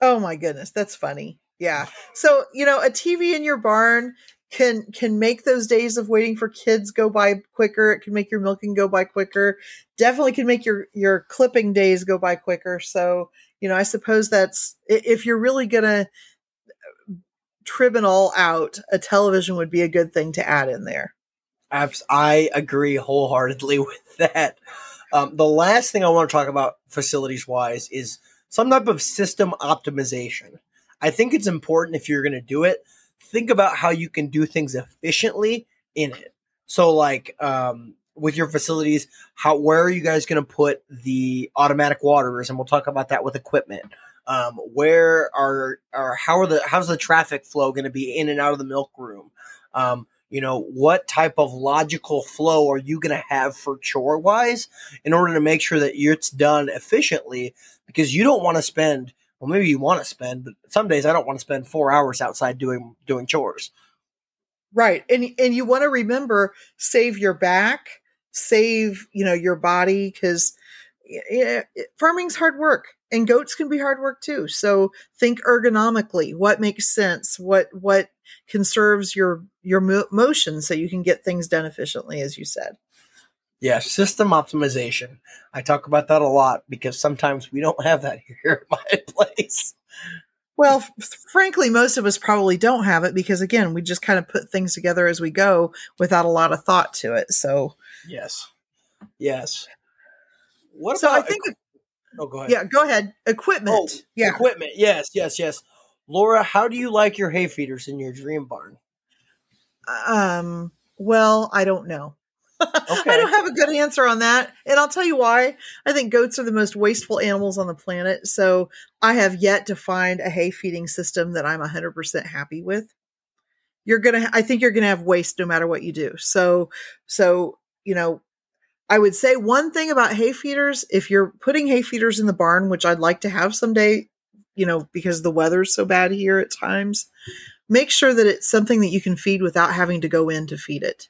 Oh my goodness, that's funny. Yeah. So, you know, a TV in your barn can can make those days of waiting for kids go by quicker. It can make your milking go by quicker. Definitely can make your your clipping days go by quicker. So, you know, I suppose that's if you're really going to trim it all out, a television would be a good thing to add in there. I agree wholeheartedly with that. Um, the last thing I want to talk about facilities wise is some type of system optimization. I think it's important if you're going to do it, think about how you can do things efficiently in it. So, like um, with your facilities, how where are you guys going to put the automatic waterers? And we'll talk about that with equipment. Um, where are are how are the how's the traffic flow going to be in and out of the milk room? Um, you know, what type of logical flow are you going to have for chore wise in order to make sure that it's done efficiently? Because you don't want to spend, well, maybe you want to spend, but some days I don't want to spend four hours outside doing doing chores. Right, and and you want to remember save your back, save you know your body because farming's hard work and goats can be hard work too so think ergonomically what makes sense what what conserves your your mo- motion so you can get things done efficiently as you said yeah system optimization i talk about that a lot because sometimes we don't have that here at my place well f- frankly most of us probably don't have it because again we just kind of put things together as we go without a lot of thought to it so yes yes what so I think equ- Oh, go ahead. Yeah, go ahead. Equipment. Oh, yeah. Equipment. Yes, yes, yes. Laura, how do you like your hay feeders in your dream barn? Um, well, I don't know. Okay. I don't have a good answer on that. And I'll tell you why. I think goats are the most wasteful animals on the planet. So I have yet to find a hay feeding system that I'm 100% happy with. You're going to, I think you're going to have waste no matter what you do. So, so, you know, I would say one thing about hay feeders if you're putting hay feeders in the barn, which I'd like to have someday, you know, because the weather's so bad here at times, make sure that it's something that you can feed without having to go in to feed it.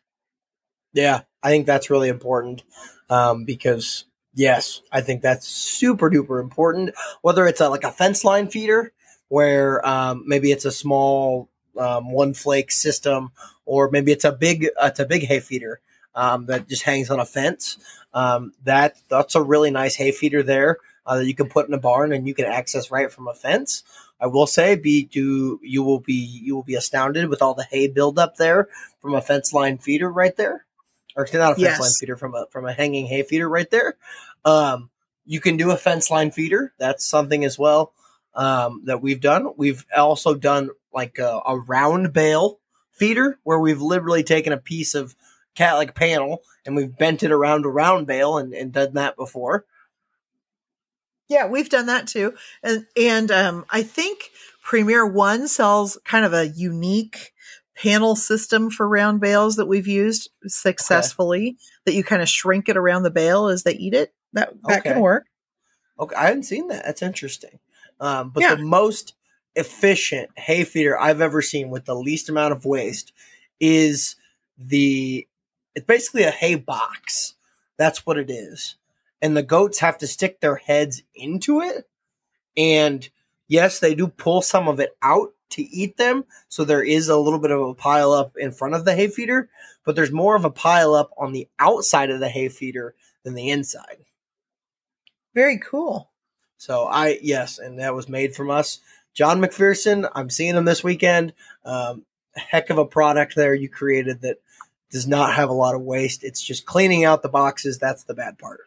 Yeah, I think that's really important um, because, yes, I think that's super duper important. Whether it's a, like a fence line feeder where um, maybe it's a small um, one flake system, or maybe it's a big it's a big hay feeder um, that just hangs on a fence. Um, that that's a really nice hay feeder there uh, that you can put in a barn and you can access right from a fence. I will say, be do you will be you will be astounded with all the hay buildup there from a fence line feeder right there, or not a fence yes. line feeder from a from a hanging hay feeder right there. Um, you can do a fence line feeder. That's something as well um, that we've done. We've also done like a, a round bale feeder where we've literally taken a piece of cat like panel and we've bent it around a round bale and, and done that before. Yeah, we've done that too. And and um I think Premier One sells kind of a unique panel system for round bales that we've used successfully okay. that you kind of shrink it around the bale as they eat it. That that okay. can work. Okay, I hadn't seen that. That's interesting. Um, but yeah. the most efficient hay feeder I've ever seen with the least amount of waste is the it's basically a hay box. That's what it is. And the goats have to stick their heads into it. And yes, they do pull some of it out to eat them. So there is a little bit of a pile up in front of the hay feeder, but there's more of a pile up on the outside of the hay feeder than the inside. Very cool. So I yes, and that was made from us. John McPherson, I'm seeing him this weekend. Um, heck of a product there you created that does not have a lot of waste. It's just cleaning out the boxes. That's the bad part.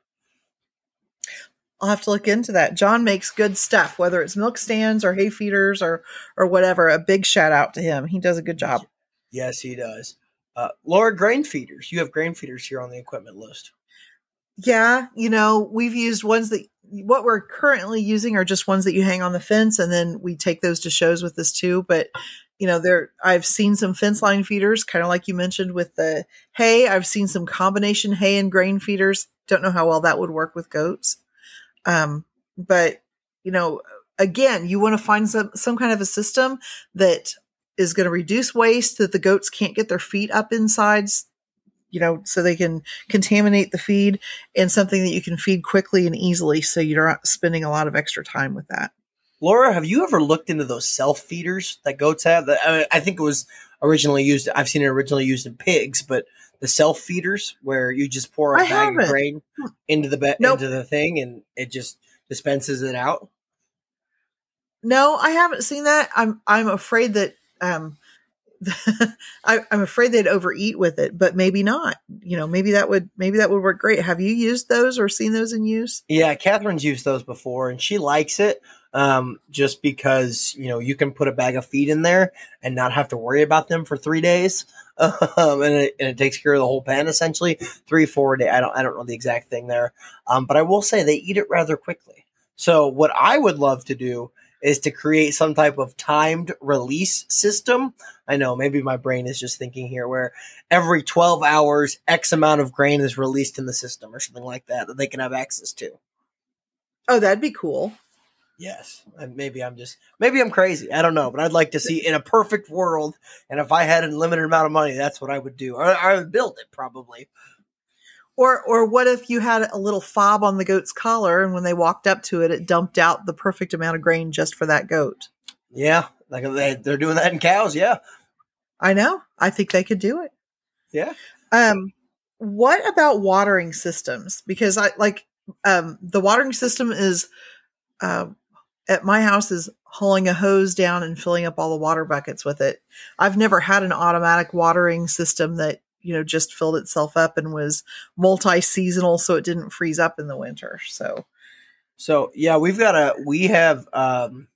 I'll have to look into that. John makes good stuff, whether it's milk stands or hay feeders or or whatever. A big shout out to him. He does a good job. Yes, he does. Uh, Laura, grain feeders. You have grain feeders here on the equipment list. Yeah, you know we've used ones that what we're currently using are just ones that you hang on the fence, and then we take those to shows with this too. But you know, there I've seen some fence line feeders, kind of like you mentioned with the hay. I've seen some combination hay and grain feeders. Don't know how well that would work with goats. Um, but you know, again, you want to find some some kind of a system that is going to reduce waste that the goats can't get their feet up inside you know so they can contaminate the feed and something that you can feed quickly and easily so you're not spending a lot of extra time with that Laura, have you ever looked into those self feeders that goats have? I think it was originally used. I've seen it originally used in pigs, but the self feeders where you just pour a I bag haven't. of grain into the be- nope. into the thing and it just dispenses it out. No, I haven't seen that. I'm I'm afraid that um, I, am afraid they'd overeat with it, but maybe not. You know, maybe that would maybe that would work great. Have you used those or seen those in use? Yeah, Catherine's used those before, and she likes it um, just because you know you can put a bag of feed in there and not have to worry about them for three days, um, and, it, and, it, takes care of the whole pen essentially. Three, four day. I don't I don't know the exact thing there, um, but I will say they eat it rather quickly. So what I would love to do is to create some type of timed release system. I know maybe my brain is just thinking here where every 12 hours, X amount of grain is released in the system or something like that that they can have access to. Oh, that'd be cool. Yes. And maybe I'm just, maybe I'm crazy. I don't know, but I'd like to see in a perfect world. And if I had a limited amount of money, that's what I would do. I, I would build it probably. Or or what if you had a little fob on the goat's collar and when they walked up to it, it dumped out the perfect amount of grain just for that goat? Yeah, like they, they're doing that in cows. Yeah, I know. I think they could do it. Yeah. Um, what about watering systems? Because I like um the watering system is uh, at my house is hauling a hose down and filling up all the water buckets with it. I've never had an automatic watering system that you know just filled itself up and was multi-seasonal so it didn't freeze up in the winter so. So yeah we've got a we have um,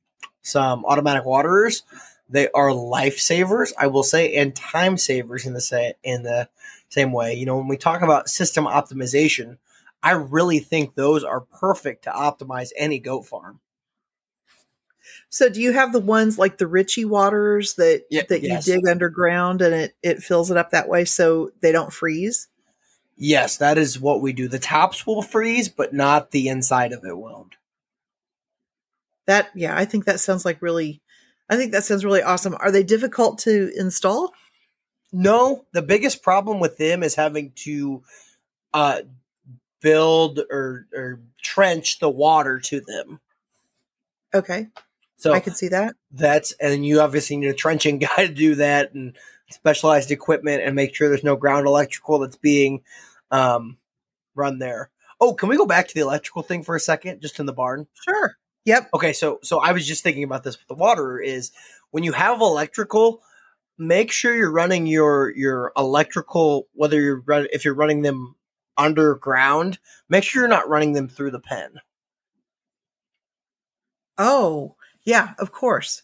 some automatic waterers. They are lifesavers i will say and time savers in the same in the same way. You know when we talk about system optimization i really think those are perfect to optimize any goat farm so do you have the ones like the Ritchie waters that yeah, that yes. you dig underground and it it fills it up that way so they don't freeze? Yes, that is what we do. The tops will freeze, but not the inside of it won't. That yeah, I think that sounds like really I think that sounds really awesome. Are they difficult to install? No, the biggest problem with them is having to uh build or or trench the water to them. Okay. So I can see that. That's and you obviously need a trenching guy to do that and specialized equipment and make sure there's no ground electrical that's being um, run there. Oh, can we go back to the electrical thing for a second, just in the barn? Sure. Yep. Okay, so so I was just thinking about this with the water is when you have electrical, make sure you're running your your electrical whether you're run if you're running them underground, make sure you're not running them through the pen. Oh, yeah, of course.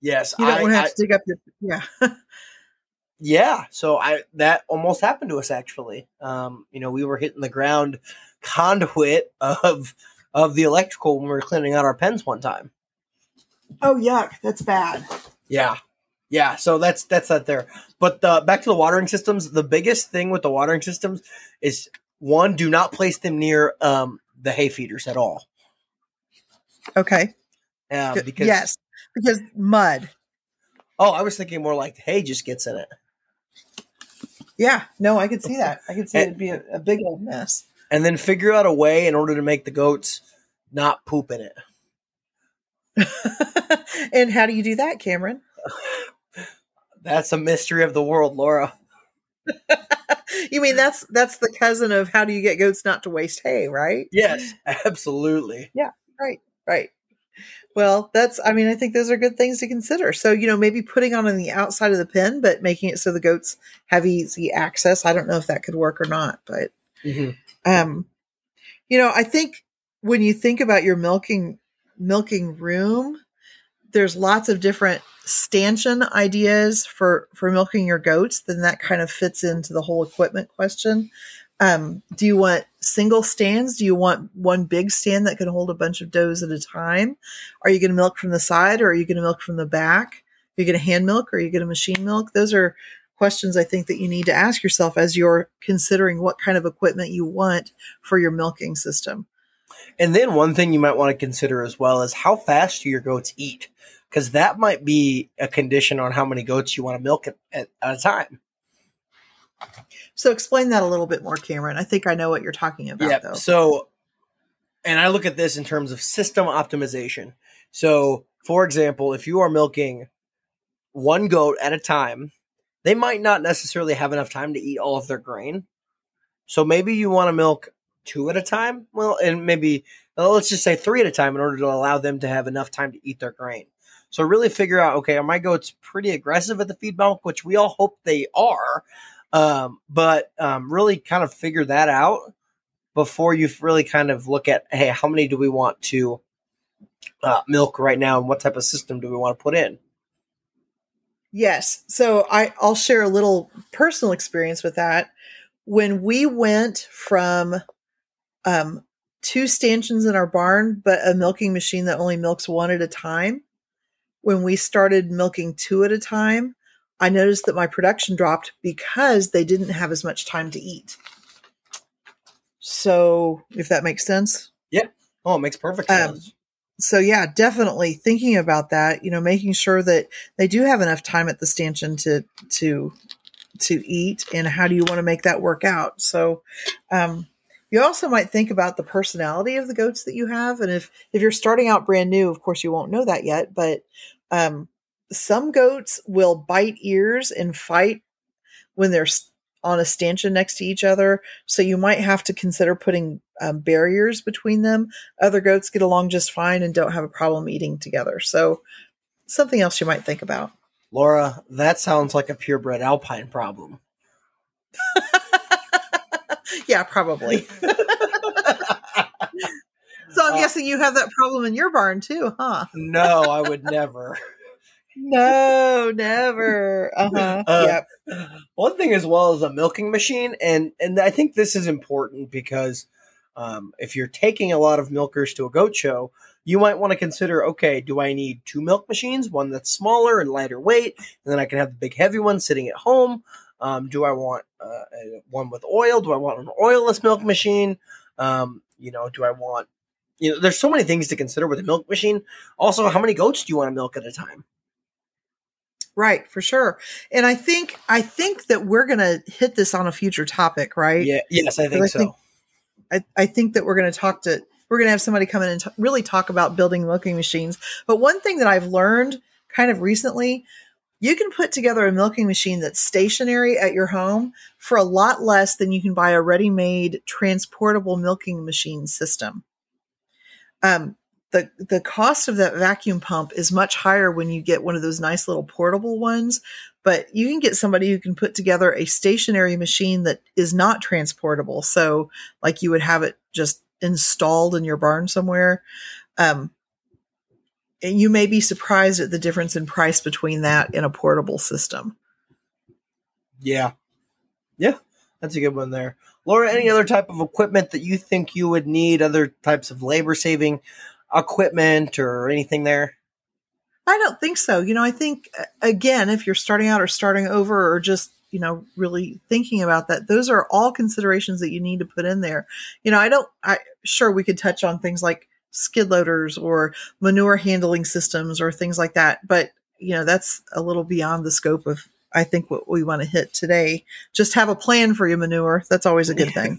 Yes, you don't I, want to have I, to dig up your yeah. yeah, so I that almost happened to us actually. Um, you know, we were hitting the ground conduit of of the electrical when we were cleaning out our pens one time. Oh yuck, that's bad. Yeah. Yeah, so that's that's that there. But the back to the watering systems, the biggest thing with the watering systems is one, do not place them near um, the hay feeders at all. Okay. Um, because yes, because mud. Oh, I was thinking more like hay just gets in it. Yeah, no, I could see that. I could see and, it'd be a, a, big old mess. And then figure out a way in order to make the goats not poop in it. and how do you do that, Cameron? That's a mystery of the world, Laura. you mean that's that's the cousin of how do you get goats not to waste hay, right? Yes, absolutely. Yeah, right, right. Well, that's, I mean, I think those are good things to consider. So, you know, maybe putting on on the outside of the pen, but making it so the goats have easy access. I don't know if that could work or not, but, mm-hmm. um, you know, I think when you think about your milking, milking room, there's lots of different stanchion ideas for, for milking your goats. Then that kind of fits into the whole equipment question. Um, do you want single stands? Do you want one big stand that can hold a bunch of does at a time? Are you going to milk from the side or are you going to milk from the back? Are you going to hand milk or are you going to machine milk? Those are questions I think that you need to ask yourself as you're considering what kind of equipment you want for your milking system. And then one thing you might want to consider as well is how fast do your goats eat? Because that might be a condition on how many goats you want to milk at, at, at a time. So explain that a little bit more, Cameron. I think I know what you're talking about. Yeah. Though. So, and I look at this in terms of system optimization. So, for example, if you are milking one goat at a time, they might not necessarily have enough time to eat all of their grain. So maybe you want to milk two at a time. Well, and maybe well, let's just say three at a time in order to allow them to have enough time to eat their grain. So really figure out, okay, are my goats pretty aggressive at the feed milk, which we all hope they are. Um, but um, really kind of figure that out before you really kind of look at, hey, how many do we want to uh, milk right now, and what type of system do we want to put in? Yes. So I, I'll share a little personal experience with that. When we went from um, two stanchions in our barn, but a milking machine that only milks one at a time, when we started milking two at a time, I noticed that my production dropped because they didn't have as much time to eat. So, if that makes sense. Yeah. Oh, it makes perfect um, sense. Um, so yeah, definitely thinking about that, you know, making sure that they do have enough time at the stanchion to to to eat and how do you want to make that work out? So um you also might think about the personality of the goats that you have and if if you're starting out brand new, of course you won't know that yet, but um some goats will bite ears and fight when they're on a stanchion next to each other. So you might have to consider putting um, barriers between them. Other goats get along just fine and don't have a problem eating together. So something else you might think about. Laura, that sounds like a purebred alpine problem. yeah, probably. so I'm uh, guessing you have that problem in your barn too, huh? no, I would never. No, never. Uh-huh. Uh, yep. One thing as well is a milking machine, and and I think this is important because um, if you're taking a lot of milkers to a goat show, you might want to consider okay, do I need two milk machines, one that's smaller and lighter weight, and then I can have the big heavy one sitting at home? Um, do I want uh, one with oil? Do I want an oilless milk machine? Um, you know, do I want, you know, there's so many things to consider with a milk machine. Also, how many goats do you want to milk at a time? Right, for sure. And I think I think that we're going to hit this on a future topic, right? Yeah. Yes, I think I so. Think, I, I think that we're going to talk to we're going to have somebody come in and t- really talk about building milking machines. But one thing that I've learned kind of recently, you can put together a milking machine that's stationary at your home for a lot less than you can buy a ready-made transportable milking machine system. Um, the the cost of that vacuum pump is much higher when you get one of those nice little portable ones but you can get somebody who can put together a stationary machine that is not transportable. So like you would have it just installed in your barn somewhere. Um, and you may be surprised at the difference in price between that and a portable system. Yeah. Yeah that's a good one there. Laura any other type of equipment that you think you would need other types of labor saving equipment or anything there? I don't think so. You know, I think again, if you're starting out or starting over or just, you know, really thinking about that, those are all considerations that you need to put in there. You know, I don't I sure we could touch on things like skid loaders or manure handling systems or things like that, but you know, that's a little beyond the scope of I think what we want to hit today. Just have a plan for your manure. That's always a good thing.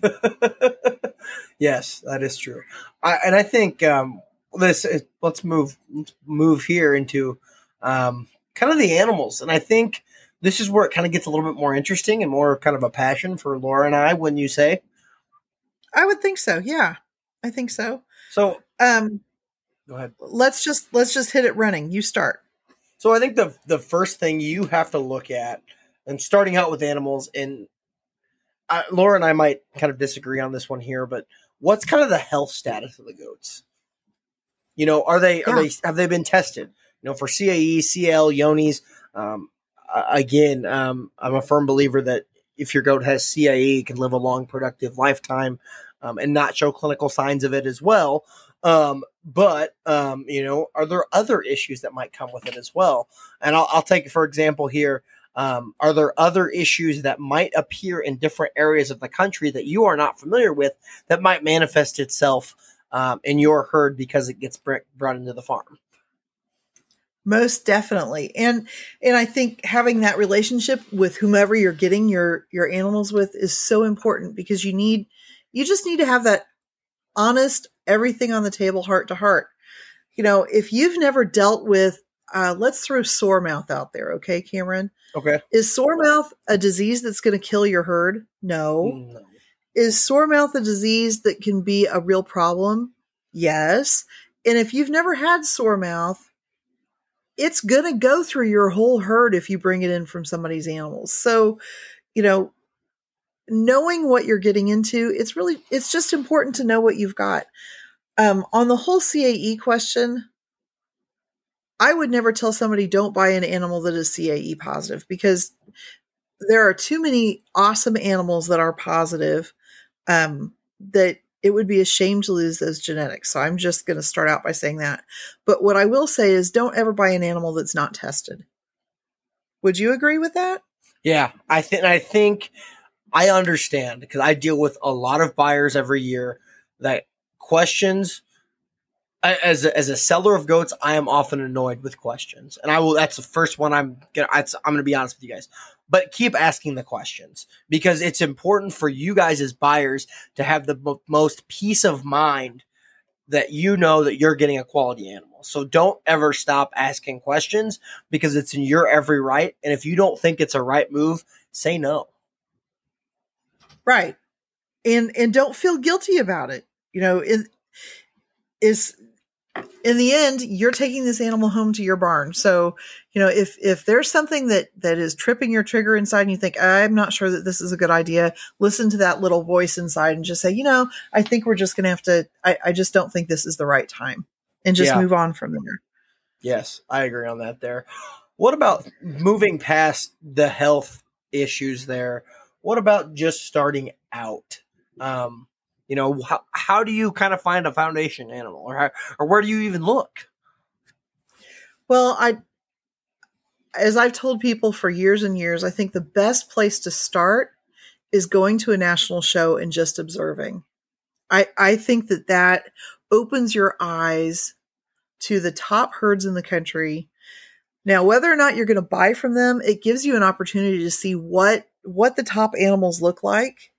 yes, that is true. I, and I think um, this let's move let's move here into um, kind of the animals, and I think this is where it kind of gets a little bit more interesting and more kind of a passion for Laura and I. When you say, I would think so. Yeah, I think so. So, um, go ahead. Let's just let's just hit it running. You start. So I think the the first thing you have to look at, and starting out with animals, and uh, Laura and I might kind of disagree on this one here, but what's kind of the health status of the goats? You know, are they are they have they been tested? You know, for CAE, CL, Johne's. Um, again, um, I'm a firm believer that if your goat has it can live a long, productive lifetime um, and not show clinical signs of it as well. Um, but um, you know, are there other issues that might come with it as well? And I'll, I'll take for example here. Um, are there other issues that might appear in different areas of the country that you are not familiar with that might manifest itself um, in your herd because it gets brought into the farm. Most definitely, and and I think having that relationship with whomever you're getting your your animals with is so important because you need you just need to have that honest everything on the table heart to heart. You know, if you've never dealt with uh, let's throw sore mouth out there, okay, Cameron? Okay. Is sore mouth a disease that's going to kill your herd? No. no. Is sore mouth a disease that can be a real problem? Yes. And if you've never had sore mouth, it's going to go through your whole herd if you bring it in from somebody's animals. So, you know, knowing what you're getting into, it's really, it's just important to know what you've got. Um, on the whole CAE question, I would never tell somebody don't buy an animal that is CAE positive because there are too many awesome animals that are positive um, that it would be a shame to lose those genetics. So I'm just going to start out by saying that. But what I will say is don't ever buy an animal that's not tested. Would you agree with that? Yeah, I think I think I understand because I deal with a lot of buyers every year that questions as a, as a seller of goats, I am often annoyed with questions, and I will. That's the first one I'm gonna. I'm gonna be honest with you guys but keep asking the questions because it's important for you guys as buyers to have the mo- most peace of mind that you know that you're getting a quality animal. So don't ever stop asking questions because it's in your every right. And if you don't think it's a right move, say no. Right. And and don't feel guilty about it. You know, it is in the end, you're taking this animal home to your barn. So, you know, if if there's something that that is tripping your trigger inside and you think, I'm not sure that this is a good idea, listen to that little voice inside and just say, you know, I think we're just gonna have to I, I just don't think this is the right time. And just yeah. move on from there. Yes, I agree on that there. What about moving past the health issues there? What about just starting out? Um, you know, how, how do you kind of find a foundation animal or how, or where do you even look? Well, I as I've told people for years and years, I think the best place to start is going to a national show and just observing. I I think that that opens your eyes to the top herds in the country. Now, whether or not you're going to buy from them, it gives you an opportunity to see what what the top animals look like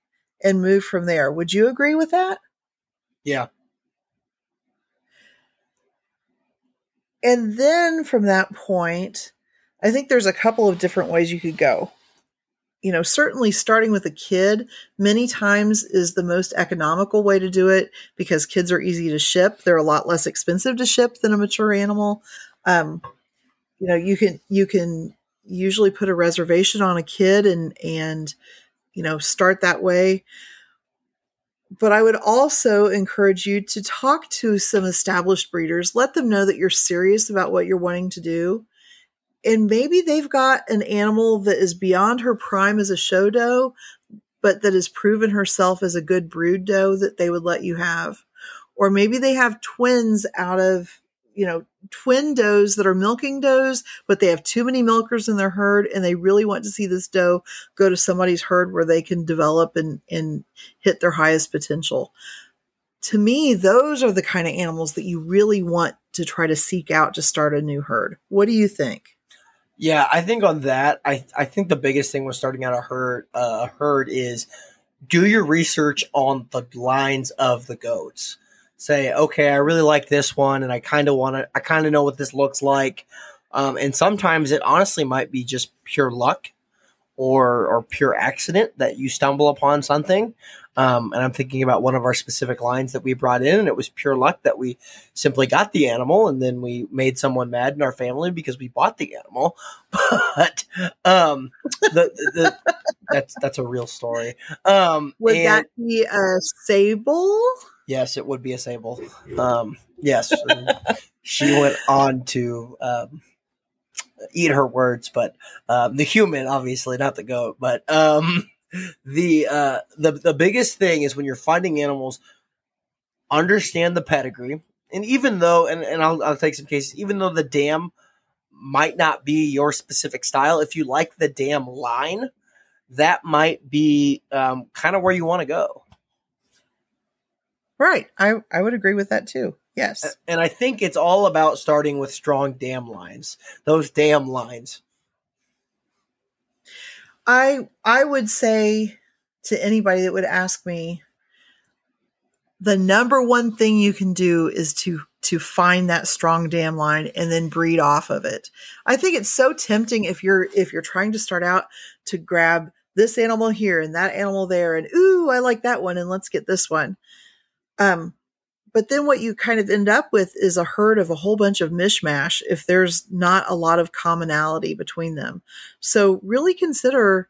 and move from there. Would you agree with that? Yeah. And then from that point, I think there's a couple of different ways you could go. You know, certainly starting with a kid many times is the most economical way to do it because kids are easy to ship. They're a lot less expensive to ship than a mature animal. Um, you know, you can you can usually put a reservation on a kid and and you know, start that way. But I would also encourage you to talk to some established breeders. Let them know that you're serious about what you're wanting to do. And maybe they've got an animal that is beyond her prime as a show doe, but that has proven herself as a good brood doe that they would let you have. Or maybe they have twins out of you know, twin does that are milking does, but they have too many milkers in their herd and they really want to see this doe go to somebody's herd where they can develop and, and hit their highest potential. To me, those are the kind of animals that you really want to try to seek out to start a new herd. What do you think? Yeah, I think on that, I, I think the biggest thing with starting out a herd, uh, a herd is do your research on the lines of the goats say, okay, I really like this one, and I kind of want to, I kind of know what this looks like. Um, and sometimes it honestly might be just pure luck or or pure accident that you stumble upon something. Um, and I'm thinking about one of our specific lines that we brought in, and it was pure luck that we simply got the animal, and then we made someone mad in our family because we bought the animal. But um, the, the, that's that's a real story. Um, Would that be a sable? Yes, it would be a sable. Um, yes, she went on to um, eat her words, but um, the human, obviously, not the goat. But um, the uh, the the biggest thing is when you're finding animals, understand the pedigree, and even though, and, and I'll, I'll take some cases, even though the dam might not be your specific style, if you like the dam line, that might be um, kind of where you want to go. Right. I, I would agree with that too. Yes. And I think it's all about starting with strong dam lines. Those dam lines. I I would say to anybody that would ask me the number one thing you can do is to to find that strong dam line and then breed off of it. I think it's so tempting if you're if you're trying to start out to grab this animal here and that animal there and ooh, I like that one and let's get this one. Um, but then what you kind of end up with is a herd of a whole bunch of mishmash if there's not a lot of commonality between them. So really consider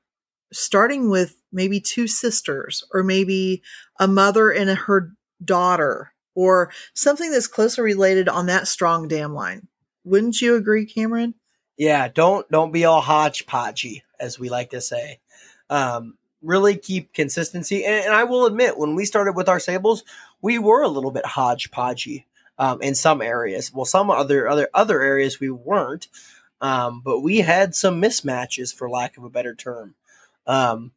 starting with maybe two sisters or maybe a mother and her daughter or something that's closely related on that strong dam line. Wouldn't you agree, Cameron? Yeah, don't don't be all hodgepodgey, as we like to say. Um, really keep consistency. And, and, I will admit, when we started with our sables, we were a little bit hodgepodgey um, in some areas. Well, some other other other areas we weren't, um, but we had some mismatches, for lack of a better term. Um,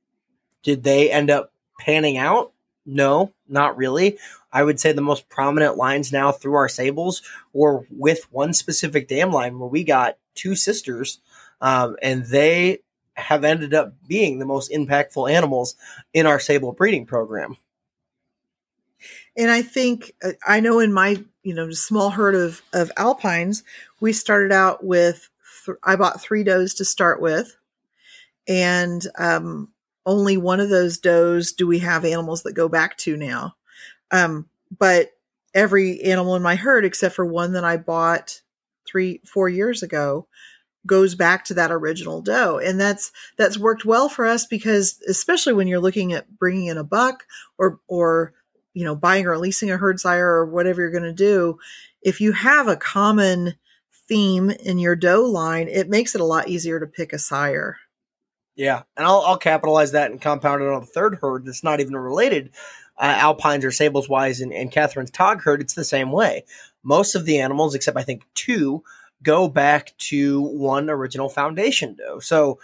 did they end up panning out? No, not really. I would say the most prominent lines now through our sables were with one specific dam line where we got two sisters, um, and they have ended up being the most impactful animals in our sable breeding program. And I think uh, I know in my you know small herd of of alpines, we started out with th- I bought three does to start with, and um, only one of those does do we have animals that go back to now. Um, but every animal in my herd except for one that I bought three, four years ago goes back to that original doe and that's that's worked well for us because especially when you're looking at bringing in a buck or or you know buying or leasing a herd sire or whatever you're going to do if you have a common theme in your doe line it makes it a lot easier to pick a sire. Yeah and i'll, I'll capitalize that and compound it on the third herd that's not even related uh, alpines or sables wise and, and catherine's tog herd. It's the same way. Most of the animals except i think two go back to one original foundation doe. So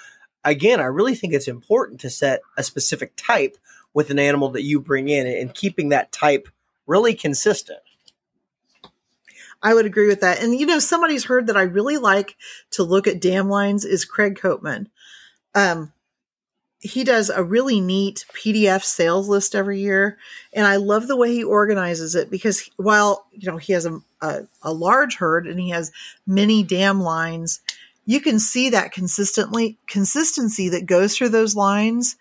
again, I really think it's important to set a specific type with an animal that you bring in and keeping that type really consistent. I would agree with that. And you know, somebody's herd that I really like to look at dam lines is Craig Coatman. Um, he does a really neat PDF sales list every year, and I love the way he organizes it because while you know he has a, a, a large herd and he has many dam lines, you can see that consistently consistency that goes through those lines,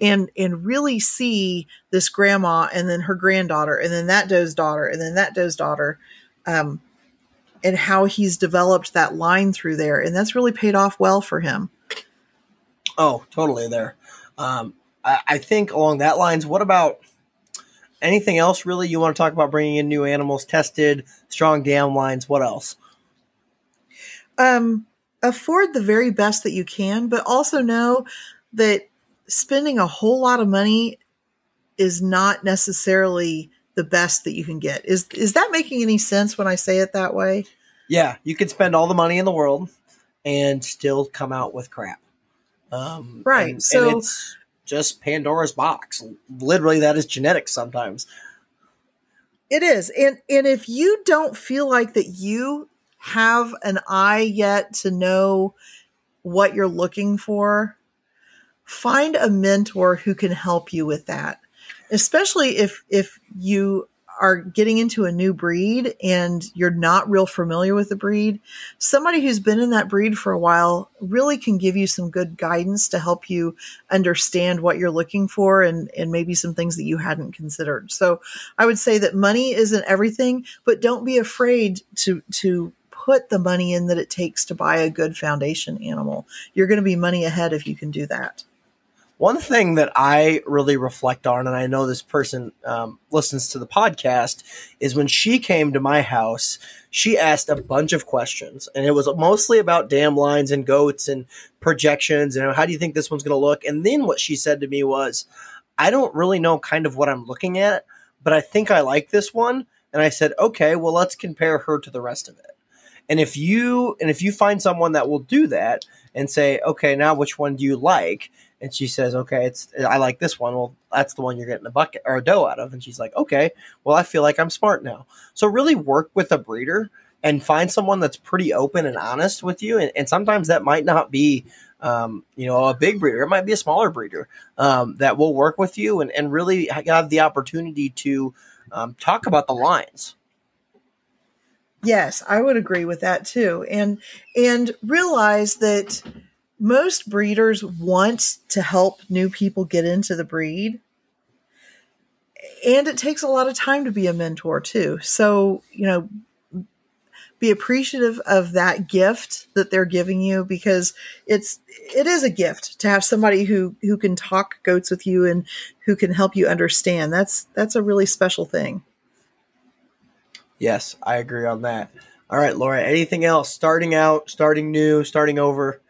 and and really see this grandma and then her granddaughter and then that doe's daughter and then that doe's daughter, um, and how he's developed that line through there, and that's really paid off well for him. Oh, totally there. Um, I, I, think along that lines, what about anything else really you want to talk about bringing in new animals, tested, strong dam lines? What else? Um, afford the very best that you can, but also know that spending a whole lot of money is not necessarily the best that you can get. Is is that making any sense when I say it that way? Yeah, you could spend all the money in the world and still come out with crap. Um, right. And, so and it's just Pandora's box. Literally, that is genetics sometimes. It is. And, and if you don't feel like that you have an eye yet to know what you're looking for, find a mentor who can help you with that. Especially if, if you are getting into a new breed and you're not real familiar with the breed, somebody who's been in that breed for a while really can give you some good guidance to help you understand what you're looking for and, and maybe some things that you hadn't considered. So I would say that money isn't everything, but don't be afraid to, to put the money in that it takes to buy a good foundation animal. You're going to be money ahead if you can do that. One thing that I really reflect on, and I know this person um, listens to the podcast, is when she came to my house, she asked a bunch of questions, and it was mostly about dam lines and goats and projections and how do you think this one's going to look. And then what she said to me was, I don't really know kind of what I'm looking at, but I think I like this one. And I said, okay, well, let's compare her to the rest of it. And if you and if you find someone that will do that and say, okay, now which one do you like? And she says, okay, it's I like this one. Well, that's the one you're getting a bucket or a doe out of. And she's like, okay, well, I feel like I'm smart now. So really work with a breeder and find someone that's pretty open and honest with you. And, and sometimes that might not be, um, you know, a big breeder. It might be a smaller breeder um, that will work with you and, and really have the opportunity to um, talk about the lines. Yes, I would agree with that too. And and realize that most breeders want to help new people get into the breed. And it takes a lot of time to be a mentor too. So, you know, be appreciative of that gift that they're giving you because it's it is a gift to have somebody who who can talk goats with you and who can help you understand. That's that's a really special thing. Yes, I agree on that. All right, Laura, anything else? Starting out, starting new, starting over?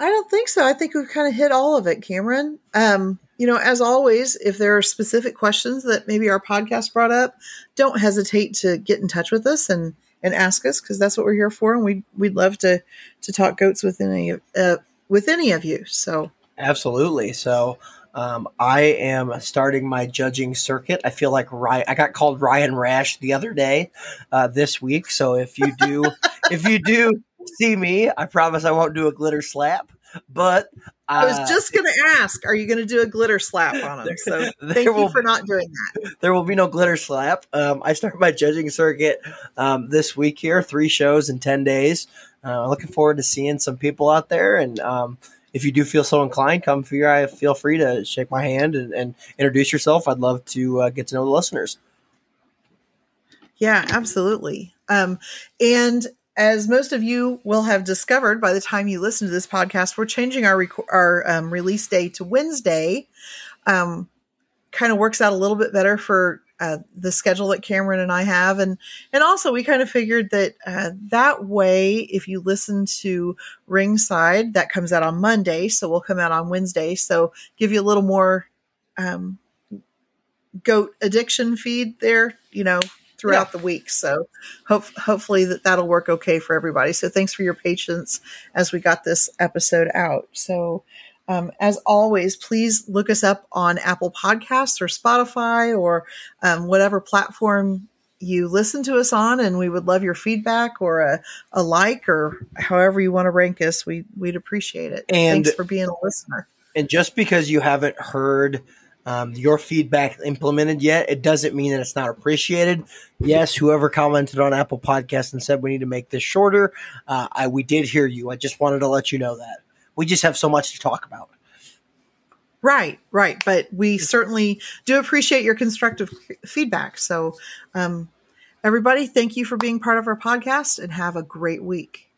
I don't think so. I think we've kind of hit all of it, Cameron. Um, you know, as always, if there are specific questions that maybe our podcast brought up, don't hesitate to get in touch with us and and ask us because that's what we're here for, and we we'd love to to talk goats with any uh, with any of you. So absolutely. So um, I am starting my judging circuit. I feel like Ryan. I got called Ryan Rash the other day, uh, this week. So if you do, if you do see me, I promise I won't do a glitter slap. But uh, I was uh, just going to ask, are you going to do a glitter slap on them? So thank you for not doing that. There will be no glitter slap. Um, I start my judging circuit um, this week here, three shows in 10 days. Uh, looking forward to seeing some people out there. And um, if you do feel so inclined, come here. I feel free to shake my hand and, and introduce yourself. I'd love to uh, get to know the listeners. Yeah, absolutely. Um, and as most of you will have discovered by the time you listen to this podcast, we're changing our rec- our um, release day to Wednesday. Um, kind of works out a little bit better for uh, the schedule that Cameron and I have, and and also we kind of figured that uh, that way, if you listen to Ringside, that comes out on Monday, so we'll come out on Wednesday, so give you a little more um, goat addiction feed there, you know, throughout yeah. the week. So hope, hopefully that that'll work okay for everybody. So thanks for your patience as we got this episode out. So um, as always, please look us up on Apple Podcasts or Spotify or um, whatever platform you listen to us on, and we would love your feedback or a, a like or however you want to rank us. We we'd appreciate it. And thanks for being a listener. And just because you haven't heard um, your feedback implemented yet, it doesn't mean that it's not appreciated. Yes, whoever commented on Apple Podcast and said we need to make this shorter, uh, I we did hear you. I just wanted to let you know that we just have so much to talk about. Right, right. But we certainly do appreciate your constructive feedback. So, um, everybody, thank you for being part of our podcast and have a great week.